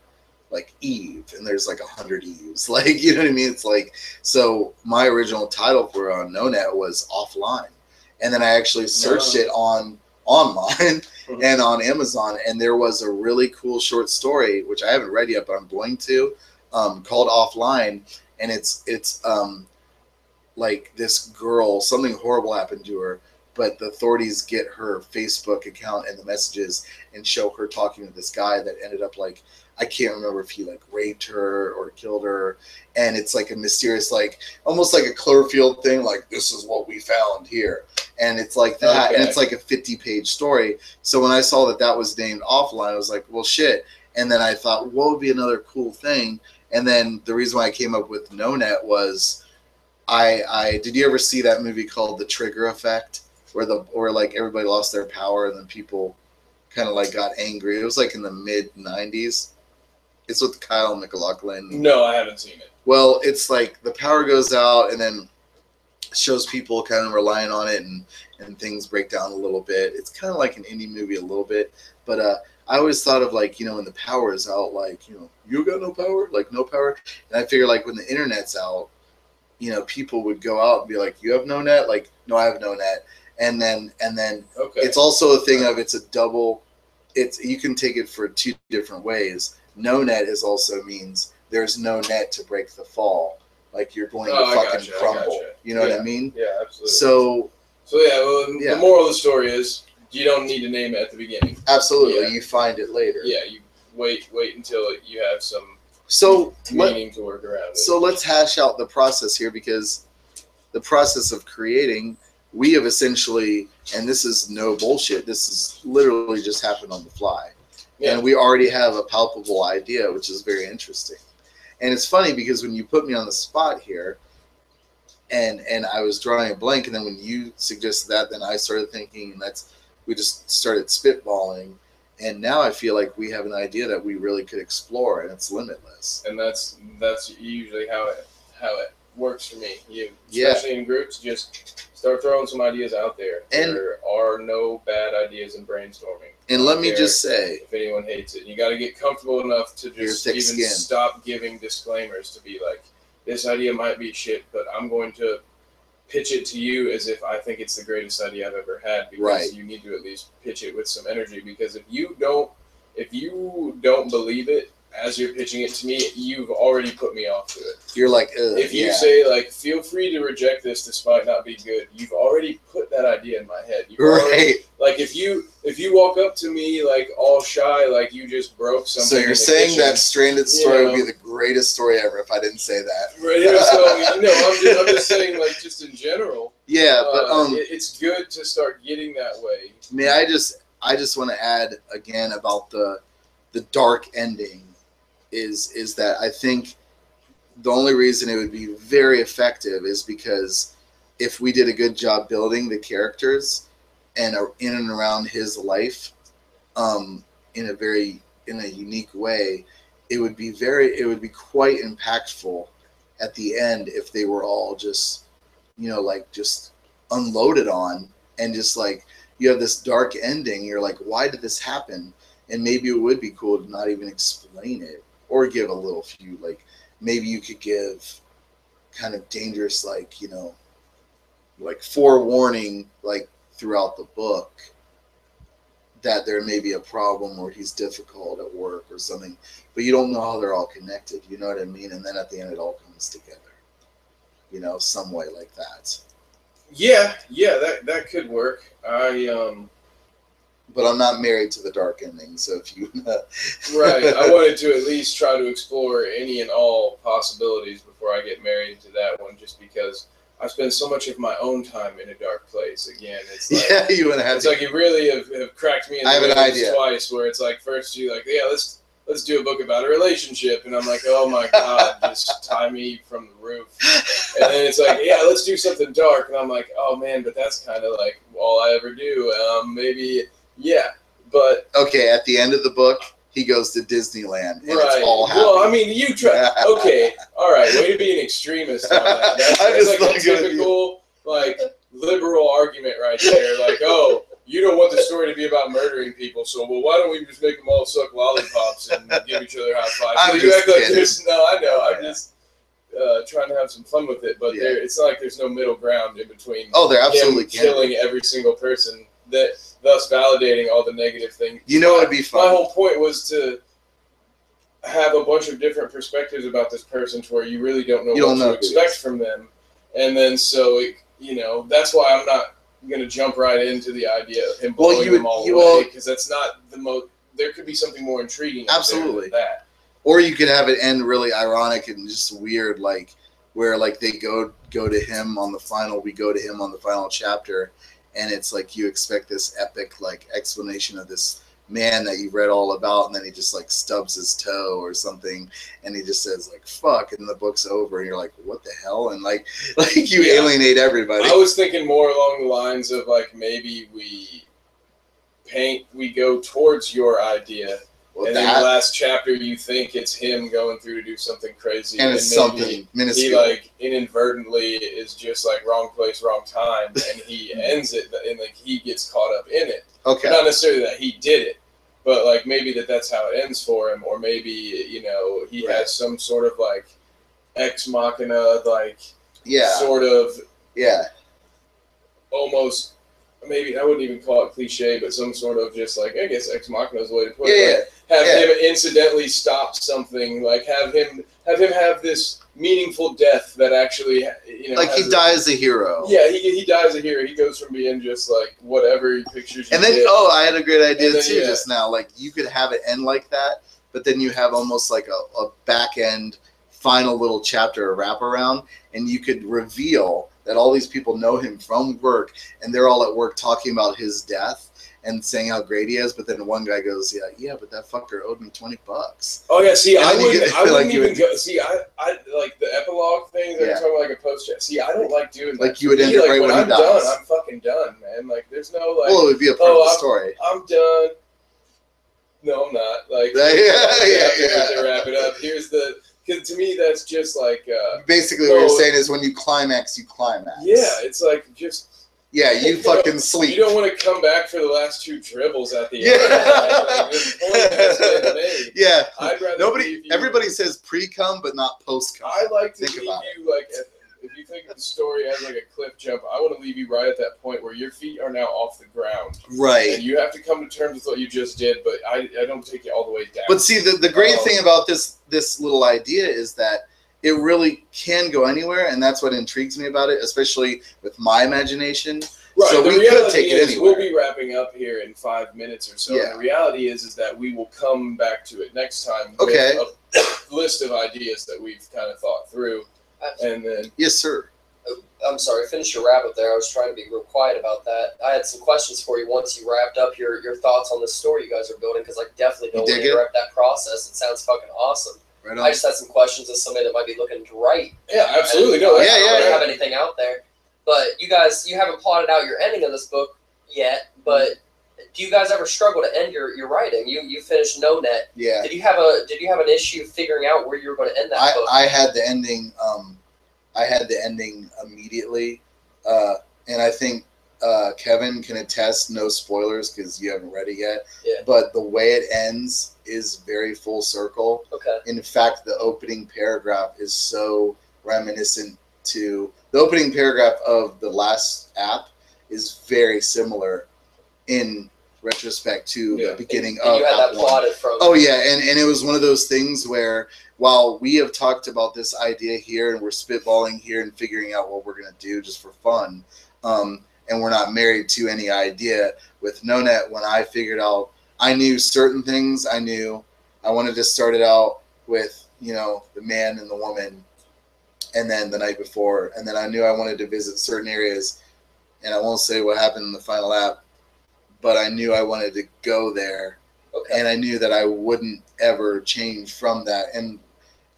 like Eve, and there's like a hundred Eves. <laughs> Like you know what I mean? It's like so. My original title for on No Net was Offline and then I actually searched Wow. it on online <laughs> Mhm. and on Amazon, and there was a really cool short story which I haven't read yet, but I'm going to, um, called Offline, and it's it's um, like this girl something horrible happened to her, but the authorities get her Facebook account and the messages and show her talking to this guy that ended up like I can't remember if he like raped her or killed her, and it's like a mysterious like almost like a Cloverfield thing, like this is what we found here, and it's like that, and it's like a fifty-page story. So when I saw that that was named Offline, I was like, well, shit. And then I thought, what would be another cool thing? And then the reason why I came up with No Net was, I I did you ever see that movie called The Trigger Effect, where the where like everybody lost their power and then people kind of like got angry. It was like in the mid '90s. It's with Kyle MacLachlan. no, I haven't seen it. Well, it's like the power goes out and then shows people kind of relying on it and and things break down a little bit. It's kind of like an indie movie a little bit, but uh I always thought of like, you know, when the power is out like, you know, you got no power, like no power. And I figure like when the internet's out, you know, people would go out and be like, "You have no net?" Like, "No, I have no net." And then and then Okay. it's also a thing of it's a double it's you can take it for two different ways no net is also means there's no net to break the fall like you're going Oh, to fucking gotcha, crumble gotcha. you know what i mean yeah, absolutely. so so yeah, well, Yeah. the moral of the story is you don't need to name it at the beginning. absolutely Yeah. you find it later Yeah, you wait wait until you have some so let, meaning to work around it. so let's hash out the process here because the process of creating we have essentially and this is no bullshit this is literally just happened on the fly yeah. and we already have a palpable idea, which is very interesting. And it's funny because when you put me on the spot here, and and I was drawing a blank, and then when you suggested that, then I started thinking, and that's we just started spitballing, and now I feel like we have an idea that we really could explore, and it's limitless. and that's that's usually how it how it works for me. You Yeah. especially in groups, just start throwing some ideas out there. And- there are no bad ideas in brainstorming. And let me just say, if anyone hates it, you got to get comfortable enough to just even skin. stop giving disclaimers to be like, this idea might be shit, but I'm going to pitch it to you as if I think it's the greatest idea I've ever had because Right. you need to at least pitch it with some energy because if you don't if you don't believe it as you're pitching it to me, you've already put me off to it. you're like, Ugh, If you yeah. say like, feel free to reject this this might not be good, you've already put that idea in my head. You've already right. like if you if you walk up to me like all shy, like you just broke something. So you're saying kitchen. that stranded story Yeah. would be the greatest story ever if I didn't say that. <laughs> Right, so you know, I'm just, I'm just <laughs> saying like just in general. Yeah, but uh, um, it- it's good to start getting that way. May I just I just want to add again about the the dark ending is is that I think the only reason it would be very effective is because if we did a good job building the characters and are in and around his life um, in a very in a unique way it would be very it would be quite impactful at the end if they were all just you know like just unloaded on and just like you have this dark ending you're like why did this happen? And maybe it would be cool to not even explain it or give a little few like maybe you could give kind of dangerous like you know like forewarning like throughout the book that there may be a problem or he's difficult at work or something but you don't know how they're all connected you know what i mean and then at the end it all comes together you know some way like that Yeah, yeah, that that could work. I um but i'm not married to the dark ending so if you <laughs> right. I <laughs> wanted to at least try to explore any and all possibilities before I get married to that one, just because I spend so much of my own time in a dark place. Again, it's <laughs> like yeah you would have it's to like you really have, have cracked me in the I have an idea. twice. Where it's like first you like yeah let's let's do a book about a relationship, and I'm like oh my god just tie me from the roof. And then it's like yeah let's do something dark, and I'm like oh man but that's kind of like all I ever do. Um, maybe yeah, but okay at the end of the book he goes to disneyland and right. it's all well, I mean you try <laughs> okay all right way to be an extremist on that. <laughs> That's, I'm that's just like a typical like liberal argument right there. Like oh. You don't want the story to be about murdering people, so well, why don't we just make them all suck lollipops and give each other high fives? I'm So you act like kidding. there's no, I know, I'm just uh, trying to have some fun with it, but Yeah. there, it's not like there's no middle ground in between. oh they're absolutely killing every single person, that thus validating all the negative things. you know it'd be fun. My whole point was to have a bunch of different perspectives about this person to where you really don't know You what don't know to expect from them. And then so it, you know, that's why I'm not going to jump right into the idea of him Well, blowing you them all you away because that's not the most. There could be something more intriguing. Absolutely. that. or you could have it end really ironic and just weird like where like they go go to him on the final we go to him on the final chapter and it's like you expect this epic like explanation of this man that you read all about and then he just like stubs his toe or something and he just says like fuck and the book's over and you're like what the hell and like <laughs> like you Yeah. alienate everybody I was thinking more along the lines of like maybe we paint, we go towards your idea Well, and in the last chapter, you think it's him going through to do something crazy, and it's maybe something he like inadvertently is just like wrong place, wrong time, <laughs> and he ends it, and like he gets caught up in it. okay Not necessarily that he did it, but like maybe that that's how it ends for him, or maybe you know he Right. has some sort of like ex machina, like yeah sort of yeah almost. Maybe I wouldn't even call it cliche, but some sort of just like I guess ex machina is the way to put yeah, it. Like, have Yeah. him incidentally stop something like have him have him have this meaningful death that actually you know like he a- dies a hero yeah he, he dies a hero he goes from being just like whatever he pictures And then, did. oh, I had a great idea then, too yeah. just now. Like, you could have it end like that, but then you have almost like a, a back end final little chapter, a wraparound, and you could reveal that all these people know him from work, and they're all at work talking about his death and saying how great he is. But then one guy goes, "Yeah, yeah, but that fucker owed me twenty bucks." oh yeah see I wouldn't, get- <laughs> I wouldn't like even would- go see I, I like the epilogue thing they're Yeah. talking about like a post see I don't like doing that Like, you would end me, it like, right when he I'm dies. done I'm fucking done man like there's no like well, it would be a part oh, of the I'm- story. I'm done. No, I'm not. Like, <laughs> <laughs> Yeah, yeah, yeah, to wrap it up. Here's the because to me that's just like, uh, Basically, what you're saying is when you climax, you climax. yeah, it's like just Yeah, you know, fucking sleep. You don't want to come back for the last two dribbles at the Yeah. end. Like, the point has been made. yeah. I'd rather Nobody, you- everybody says pre-cum, but not post-cum. I like to Think leave about you like at, if you think of the story as like a cliff jump. I want to leave you right at that point where your feet are now off the ground. Right. And you have to come to terms with what you just did, but I, I don't take you all the way down. But see, the, the great Oh. thing about this this little idea is that it really can go anywhere, and that's what intrigues me about it, especially with my imagination. Right. So the we could reality take it is anywhere. we'll be wrapping up here in five minutes or so. Yeah. The reality is is that we will come back to it next time Okay. with a <coughs> list of ideas that we've kind of thought through. And then Yes, sir. I'm sorry, finish your wrap up there. I was trying to be real quiet about that. I had some questions for you once you wrapped up your, your thoughts on the story you guys are building because I definitely don't want to interrupt that process. It sounds fucking awesome. Right I just had some questions as somebody that might be looking to write. Yeah, absolutely. No, I Yeah, don't yeah, really yeah. have anything out there, but you guys, you haven't plotted out your ending of this book yet. But do you guys ever struggle to end your, your writing? You you finished No Net. Yeah. Did you have a Did you have an issue figuring out where you were going to end that I, book? I had the ending. Um, I had the ending immediately, uh, and I think uh, Kevin can attest. No spoilers because you haven't read it yet. Yeah. But the way it ends is very full circle. okay. In fact, the opening paragraph is so reminiscent to the opening paragraph of the last app is very similar in retrospect to Yeah. the beginning And of you had that one. plotted from. Oh yeah, and, and it was one of those things where while we have talked about this idea here and we're spitballing here and figuring out what we're gonna do just for fun, um, and we're not married to any idea with No Net. When I figured out, I knew certain things. I knew I wanted to start it out with you know the man and the woman, and then the night before, and then I knew I wanted to visit certain areas, and I won't say what happened in the final app, but I knew I wanted to go there Okay. and I knew that I wouldn't ever change from that. And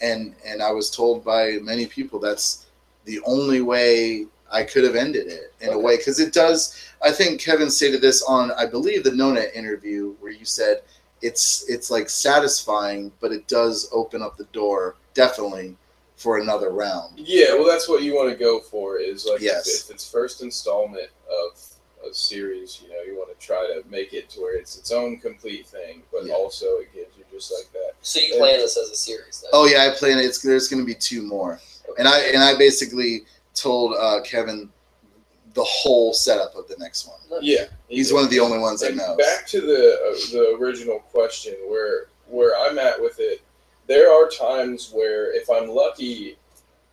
and and I was told by many people that's the only way I could have ended it in a way because it does. I think Kevin stated this on I believe the Nona interview where you said it's it's like satisfying, but it does open up the door definitely for another round. Yeah, well, that's what you want to go for. Is like Yes. if, if it's first installment of a series, you know, you want to try to make it to where it's its own complete thing, but Yeah. also it gives you just like that. so you plan this as a series then? Oh yeah, I plan it. It's there's going to be two more. and I and I basically told uh, Kevin the whole setup of the next one. Yeah, He's one of the only ones that And knows. Back to the uh, the original question, where where I'm at with it, there are times where if I'm lucky,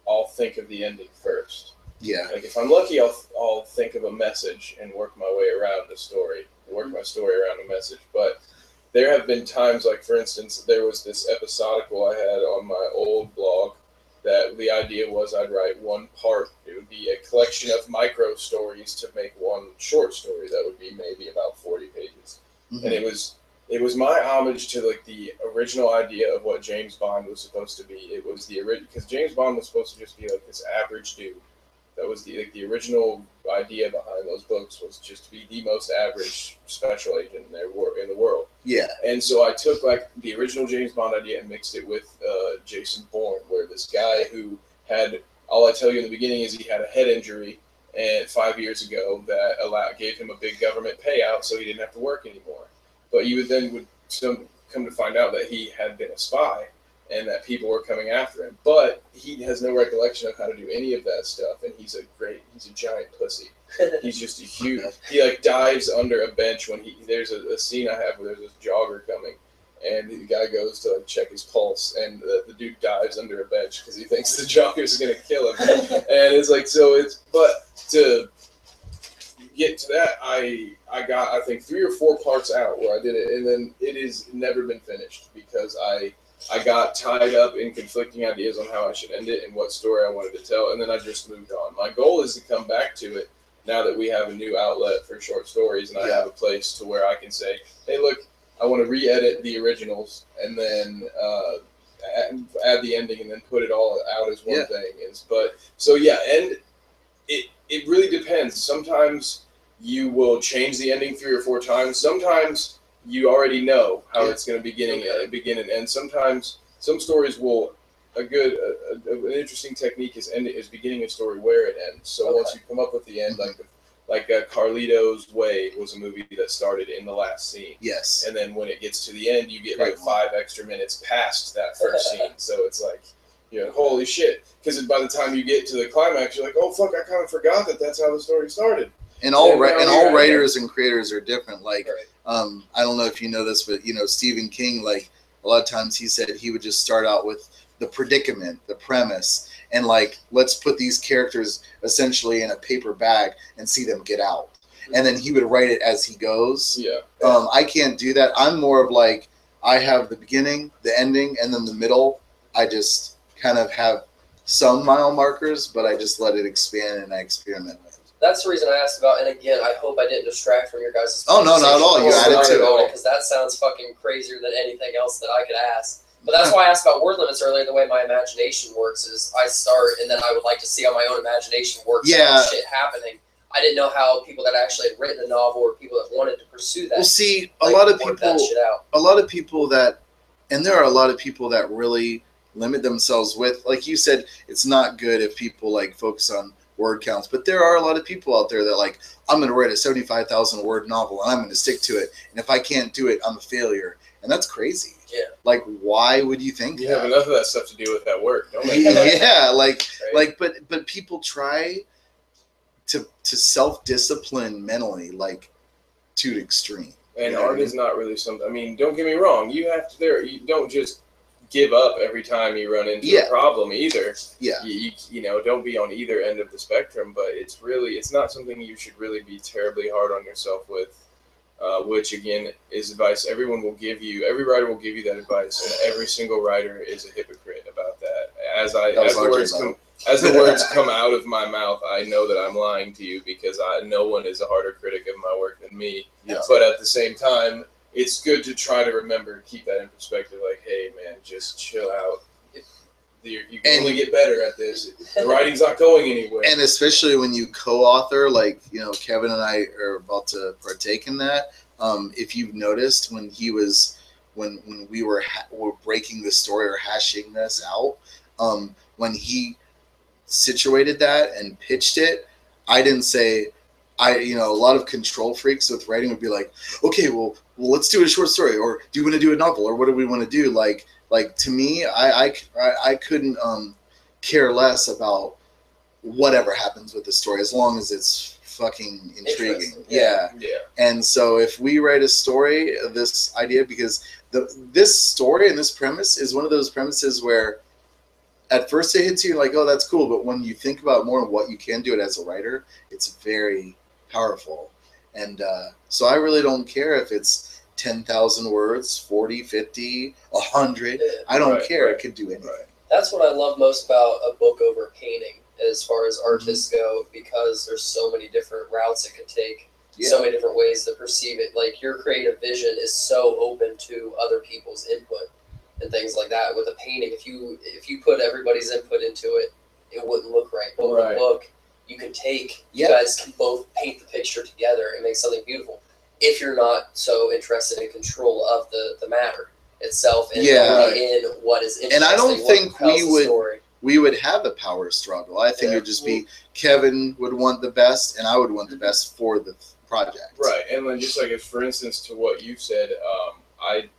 I'll think of the ending first. Yeah, Like if I'm lucky, I'll I'll think of a message and work my way around the story, work my story around a message. But there have been times, like for instance, there was this episodical I had on my old blog that the idea was I'd write one part. It would be a collection of micro stories to make one short story that would be maybe about forty pages Mhm. and it was it was my homage to like the original idea of what James Bond was supposed to be. It was the original because James Bond was supposed to just be like this average dude. That was the like the original idea behind those books was just to be the most average special agent in their wor- in the world. yeah, And so I took like the original James Bond idea and mixed it with uh, Jason Bourne, where this guy who had all I tell you in the beginning is he had a head injury and five years ago that allowed gave him a big government payout, so he didn't have to work anymore. But you would then would some come to find out that he had been a spy and that people were coming after him. But he has no recollection of how to do any of that stuff, and he's a great he's a giant pussy. <laughs> He's just a huge. He like dives under a bench when he. There's a, a scene I have where there's this jogger coming, and the guy goes to like check his pulse, and the, the dude dives under a bench because he thinks the jogger's gonna kill him. <laughs> and it's like so. It's but to get to that, I I got I think three or four parts out where I did it, and then it has never been finished because I. I got tied up in conflicting ideas on how I should end it and what story I wanted to tell, and then I just moved on. My goal is to come back to it now that we have a new outlet for short stories and I Yeah. have a place to where I can say, hey, look, I want to re-edit the originals and then uh, add, add the ending and then put it all out as one Yeah. thing. Is but so yeah, and it it really depends. Sometimes you will change the ending three or four times. Sometimes you already know how Yeah. it's going to begin Okay. and begin and end. Sometimes some stories will a good a, a, an interesting technique is end is beginning a story where it ends. So Okay. once you come up with the end, like like uh, Carlito's Way was a movie that started in the last scene, yes, and then when it gets to the end, you get like five extra minutes past that first <laughs> scene. So it's like. You know, holy shit! Because by the time you get to the climax, you're like, "Oh fuck! I kind of forgot that that's how the story started." And all Yeah, no, and all writers and creators are different. Like um, I don't know if you know this, but you know Stephen King. Like a lot of times he said he would just start out with the predicament, the premise, and like let's put these characters essentially in a paper bag and see them get out, and then he would write it as he goes. Yeah, Um, I can't do that. I'm more of like I have the beginning, the ending, and then the middle. I just kind of have some mile markers, but I just let it expand and I experiment. That's the reason I asked about. And again, I hope I didn't distract from your guys' Oh, no, not at all. You added to it. because that sounds fucking crazier than anything else that I could ask. But that's why I asked about word limits earlier. The way my imagination works is I start and then I would like to see how my own imagination works. Yeah. shit happening. I didn't know how people that actually had written a novel or people that wanted to pursue that. Well, see, a like, lot of people, shit out. a lot of people that, and there are a lot of people that really limit themselves with, like you said, it's not good if people like focus on word counts. But there are a lot of people out there that like, I'm going to write a 75,000 word novel and I'm going to stick to it. And if I can't do it, I'm a failure. And that's crazy. Yeah. Like, why would you think You that? have enough of that stuff to do with that work. Don't make <laughs> yeah, like Right? like but but people try to to self discipline mentally like to the extreme. And Yeah. art is not really something. I mean, don't get me wrong. You have to. There, you don't just give up every time you run into Yeah. a problem either. Yeah. You, you, you know, don't be on either end of the spectrum. But it's really, it's not something you should really be terribly hard on yourself with. Uh, which again is advice everyone will give you. Every writer will give you that advice, and every single writer is a hypocrite about that. As I, That as the words come, as the words <laughs> come out of my mouth, I know that I'm lying to you because I, no one is a harder critic of my work than me. Yeah. But at the same time, it's good to try to remember, and keep that in perspective. Like, hey, man, just chill out. You, you can only get better at this. The writing's not going anywhere. And especially when you co-author, like you know, Kevin and I are about to partake in that. Um, if you've noticed, when he was when when we were ha- were breaking the story or hashing this out, um, when he situated that and pitched it, I didn't say. I, you know, a lot of control freaks with writing would be like, okay, well, well, let's do a short story, or do you want to do a novel, or what do we want to do? Like, like to me, I, I, I, couldn't um, care less about whatever happens with the story as long as it's fucking intriguing. Yeah. yeah. And so if we write a story, of this idea because the this story and this premise is one of those premises where at first it hits you like, oh, that's cool, but when you think about more of what you can do it as a writer, it's very powerful. And uh, so I really don't care if it's 10,000 words, 40, 50, 100. Yeah. I don't Right, care. right, it could do anything. right. That's what I love most about a book over painting, as far as artists Mm-hmm. go, because there's so many different routes it could take, Yeah. so many different ways to perceive it. Like your creative vision is so open to other people's input and things like that. With a painting, if you if you put everybody's input into it, it wouldn't look right. But with a book, you can take Yeah. you guys can both paint the picture together and make something beautiful. If you're not so interested in control of the the matter itself and Yeah. only in what is interesting. And I don't think we would- story. we would have a power struggle. I think Yeah. it would just be Kevin would want the best, and I would want the best for the project. Right, and then just like if, for instance, to what you said, um, I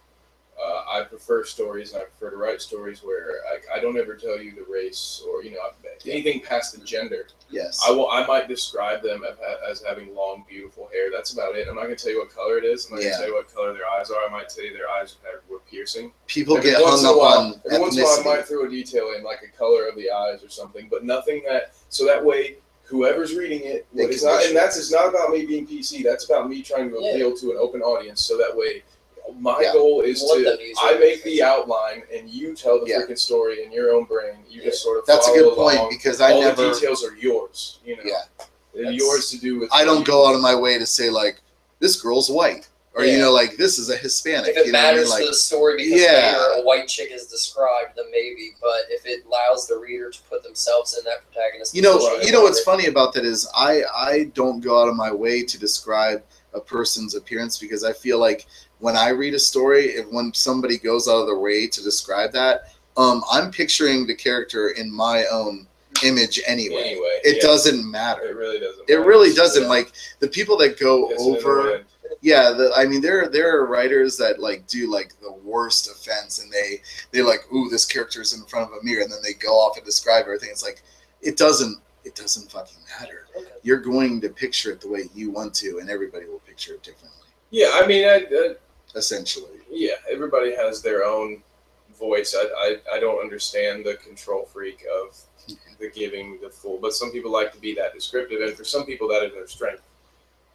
uh, I prefer stories and I prefer to write stories where I, I don't ever tell you the race or you know anything past the gender. Yes. I will I might describe them as, as having long, beautiful hair. That's about it. I'm not gonna tell you what color it is. I'm not Yeah. gonna tell you what color their eyes are. I might tell you their eyes were piercing. People Every get once hung in a up while- on Every once in a while, I might throw a detail in, like a color of the eyes or something, but nothing that. So that way, whoever's reading it, They it's not, and that's it's not about me being PC. That's about me trying to Yeah. appeal to an open audience. So that way, my Yeah. goal is Want to. to I make the outline, and you tell the Yeah. freaking story in your own brain. You just sort of. That's a follow good point because I All never, the details are yours. You know, Yeah. They're That's- yours to do with. I don't go out of my way to say like this girl's white or you know like this is a Hispanic. If it you know what I matters mean? to the story because Yeah. later a white chick is described, then maybe. But if it allows the reader to put themselves in that protagonist, you know, position, you know what's then- funny about that is I I don't go out of my way to describe a person's appearance because I feel like when I read a story, if when somebody goes out of their way to describe that, um, I'm picturing the character in my own image anyway. Anyway, It yeah. doesn't matter. It really doesn't. It really doesn't. Yeah. Like the people that go Yes, over. Yeah, the, I mean, there there are writers that like do like the worst offense, and they they like, ooh, this character is in front of a mirror, and then they go off and describe everything. It's like it doesn't it doesn't fucking matter. Okay. You're going to picture it the way you want to, and everybody will picture it differently. Yeah, I mean, I, I, Essentially, yeah, everybody has their own voice. I, I, I don't understand the control freak of the giving the full, but some people like to be that descriptive, and for some people that is their strength.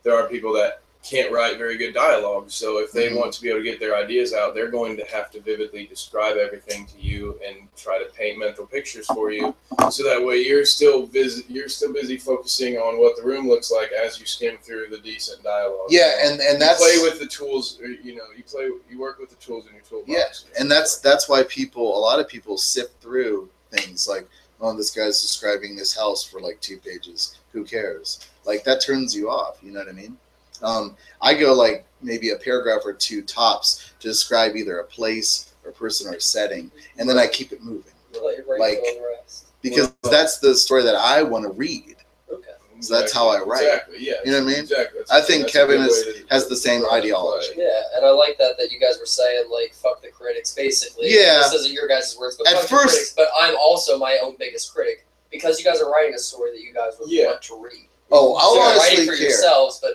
There are people that can't write very good dialogue. So if they Mhm. want to be able to get their ideas out, they're going to have to vividly describe everything to you and try to paint mental pictures for you. So that way you're still busy you're still busy focusing on what the room looks like as you skim through the decent dialogue. Yeah, and and you that's play with the tools. You know, you play, you work with the tools in your toolbox. Yeah, and that's that's why people a lot of people sift through things like oh this guy's describing this house for like two pages who cares like that turns you off you know what i mean um, i go like maybe a paragraph or two tops to describe either a place or person or setting and then i keep it moving Let your Like- go and rest. because Well- that's the story that i want to read Okay. So that's how I write. Exactly. Yeah. You know what I mean? Exactly. That's- I think Kevin is- has the same ideology. play. Yeah, and I like that that you guys were saying like fuck the critics basically. Yeah. This isn't your guys' words, but At fuck the first- critics. But I'm also my own biggest critic because you guys are writing a story that you guys would Yeah. want to read. oh i'll so you're honestly writing for care yourselves, but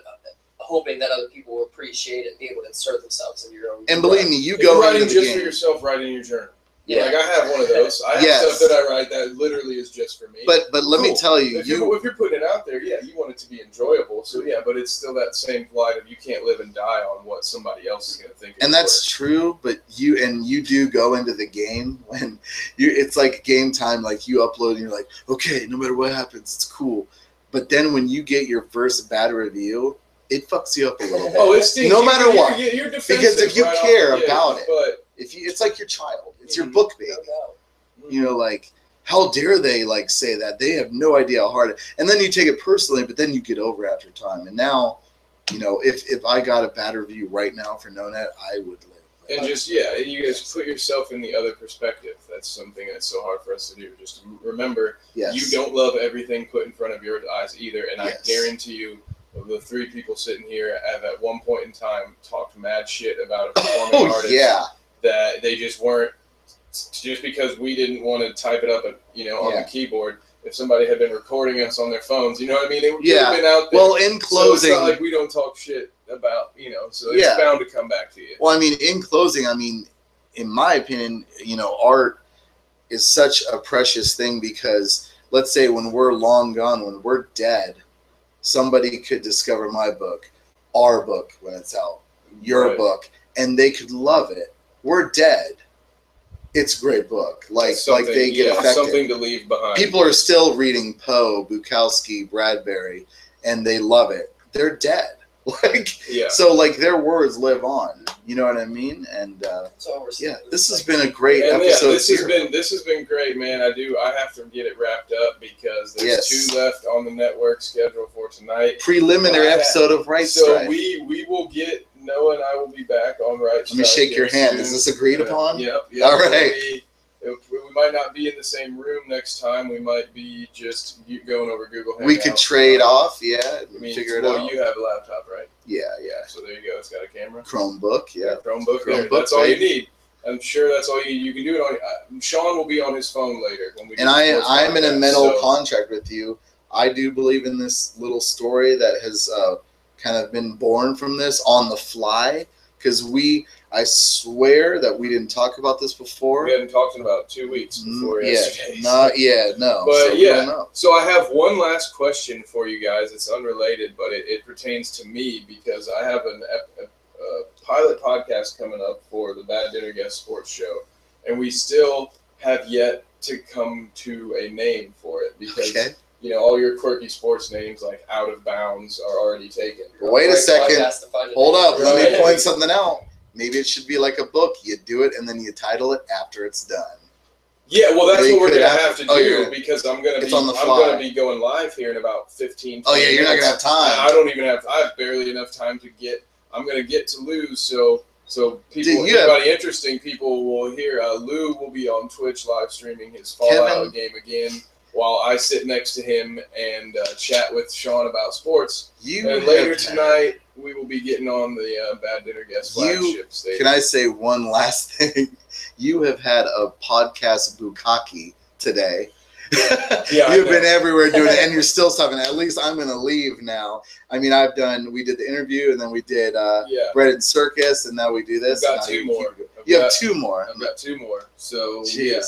hoping that other people will appreciate it and be able to insert themselves in your own. and believe me you If you're go writing into the just for yourself, writing your journal. Yeah. Like I have one of those. I have Yes. stuff that I write that literally is just for me. but but let me tell you if you you're, if you're putting it out there, yeah, you want it to be enjoyable. So yeah, but it's still that same plight of you can't live and die on what somebody else is going to think. and that's work. true but you and you do go into the game <laughs> when you it's like game time like you upload and you're like okay no matter what happens it's cool but then when you get your first bad review it fucks you up a little bit Oh, it stinks. No matter you're- what. you're, you're Because if you right care gate, about it, but if you it's like your child it's your Mhm. book baby doubt. you know like how dare they like say that they have no idea how hard it, and then you take it personally but then you get over it after time and now you know if if i got a bad review right now for no net i would live and just yeah, you guys put yourself in the other perspective. That's something that's so hard for us to do. Just remember, yes you don't love everything put in front of your eyes either. And Yes. I guarantee you, the three people sitting here have at one point in time talked mad shit about a <coughs> performing oh artist yeah that they just weren't just because we didn't want to type it up at, you know on Yeah. the keyboard if somebody had been recording us on their phones you know what i mean it would Yeah. have been out there well in So closing it's not like we don't talk shit about you know so it's Yeah. bound to come back to you Well, I mean, in closing, I mean, in my opinion, you know, art is such a precious thing because let's say when we're long gone, when we're dead, somebody could discover my book, our book when it's out, your Right. book, and they could love it. We're dead. It's a great book. Like like they get yeah, affected. something to leave behind People are still reading Poe, Bukowski, Bradbury, and they love it. They're dead. <laughs> Like yeah so like their words live on you know what i mean and uh That's all we're yeah this has been a great and yeah, episode this has been this has been great, man. I do. I have to get it wrapped up because there's Yes. two left on the network schedule for tonight. preliminary Uh, episode of right so Strife. we we will get Noah and I will be back on right. let me shake your hand soon. is this agreed Yeah, upon Yep. yep. All right. We, might not be in the same room next time. We might be just going over Google. we could Hangouts. trade off yeah I mean, figure it well, out you have a laptop, right? yeah yeah So there you go. It's got a camera. chromebook yeah Chromebook. Chromebook, That's all you need. I'm sure that's all you. You can do it on. Uh, Sean will be on his phone later when we. and i i'm in a mental so- contract with you i do believe in this little story that has uh, kind of been born from this on the fly because we i swear that we didn't talk about this before We hadn't talked in about two weeks before Mm, yeah yesterday. <laughs> not yet, no But so yeah. So I have one last question for you guys. It's unrelated, but it, it pertains to me because I have an ep- ep- uh, pilot podcast coming up for the Bad Dinner Guest Sports Show, and we still have yet to come to a name for it because okay you know all your quirky sports names like Out of Bounds are already taken. Wait a second. podcast to find a Hold name. up, let me point something out. Maybe it should be like a book. You do it and then you title it after it's done. Yeah, well, that's what we're gonna have have to- to oh, do you're- because I'm gonna be I'm gonna be going live here in about 15. Oh yeah, you're not gonna have time. I don't even have. I have barely enough time to get. I'm gonna get to Lou, so so people, Dude, you have- anybody interesting, people will hear. Uh, Lou will be on Twitch live streaming his Fallout Kevin- game again, while I sit next to him and uh, chat with Sean about sports. You and later tonight, we will be getting on the uh, Bad Dinner Guest You- flagship stage. Can I say one last <laughs> thing? You have had a podcast bukkake today. <laughs> Yeah, You've been everywhere doing it, <laughs> and you're still stopping. At least I'm gonna leave now. I mean, I've done. We did the interview, and then we did uh, yeah, Bread and Circus, and now we do I've this. got two you more. keep- I've You have two more. I've got two more. So yeah.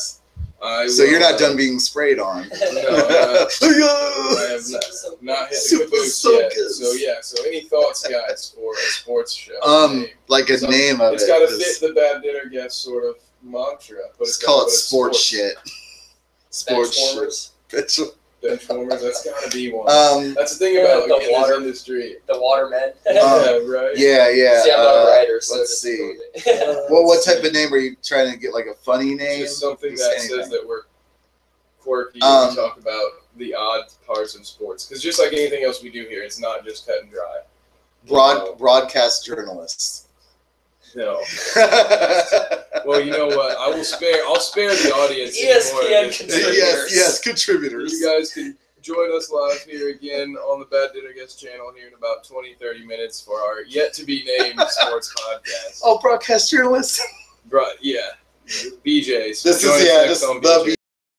Jeez. I So you're not uh, done being sprayed on. <laughs> No, uh, I have not, <laughs> not hit the Super caboose yet. So yeah. So any thoughts, guys, for a sports show? um, name? like a So, name of it's it. It's got to fit the bad dinner guest sort of mantra. But Let's it's call it put sports shit. Sports shit. Benchwarmers. That's got to be one. Um, That's the thing about The again, water- industry. The Watermen. <laughs> Um, yeah, right. yeah, yeah. See, I'm not a uh, writer, so let's see. go. <laughs> Well, what type of name are you trying to get? Like a funny name? Just something Just that anything. says that we're quirky Um, and we talk about the odd parts of sports. Because just like anything else we do here, it's not just cut and dry. Broad broadcast journalist. No. <laughs> Well, you know what? I will spare. I'll spare the audience. ESPN more of this. contributors. yes, yes, contributors. You guys can join us live here again on the Bad Dinner Guest channel here in about 20, 30 minutes for our yet to be named <laughs> sports podcast. Oh, broadcast journalist. Right, yeah. BJ's. This is yeah, next this on the BJ's.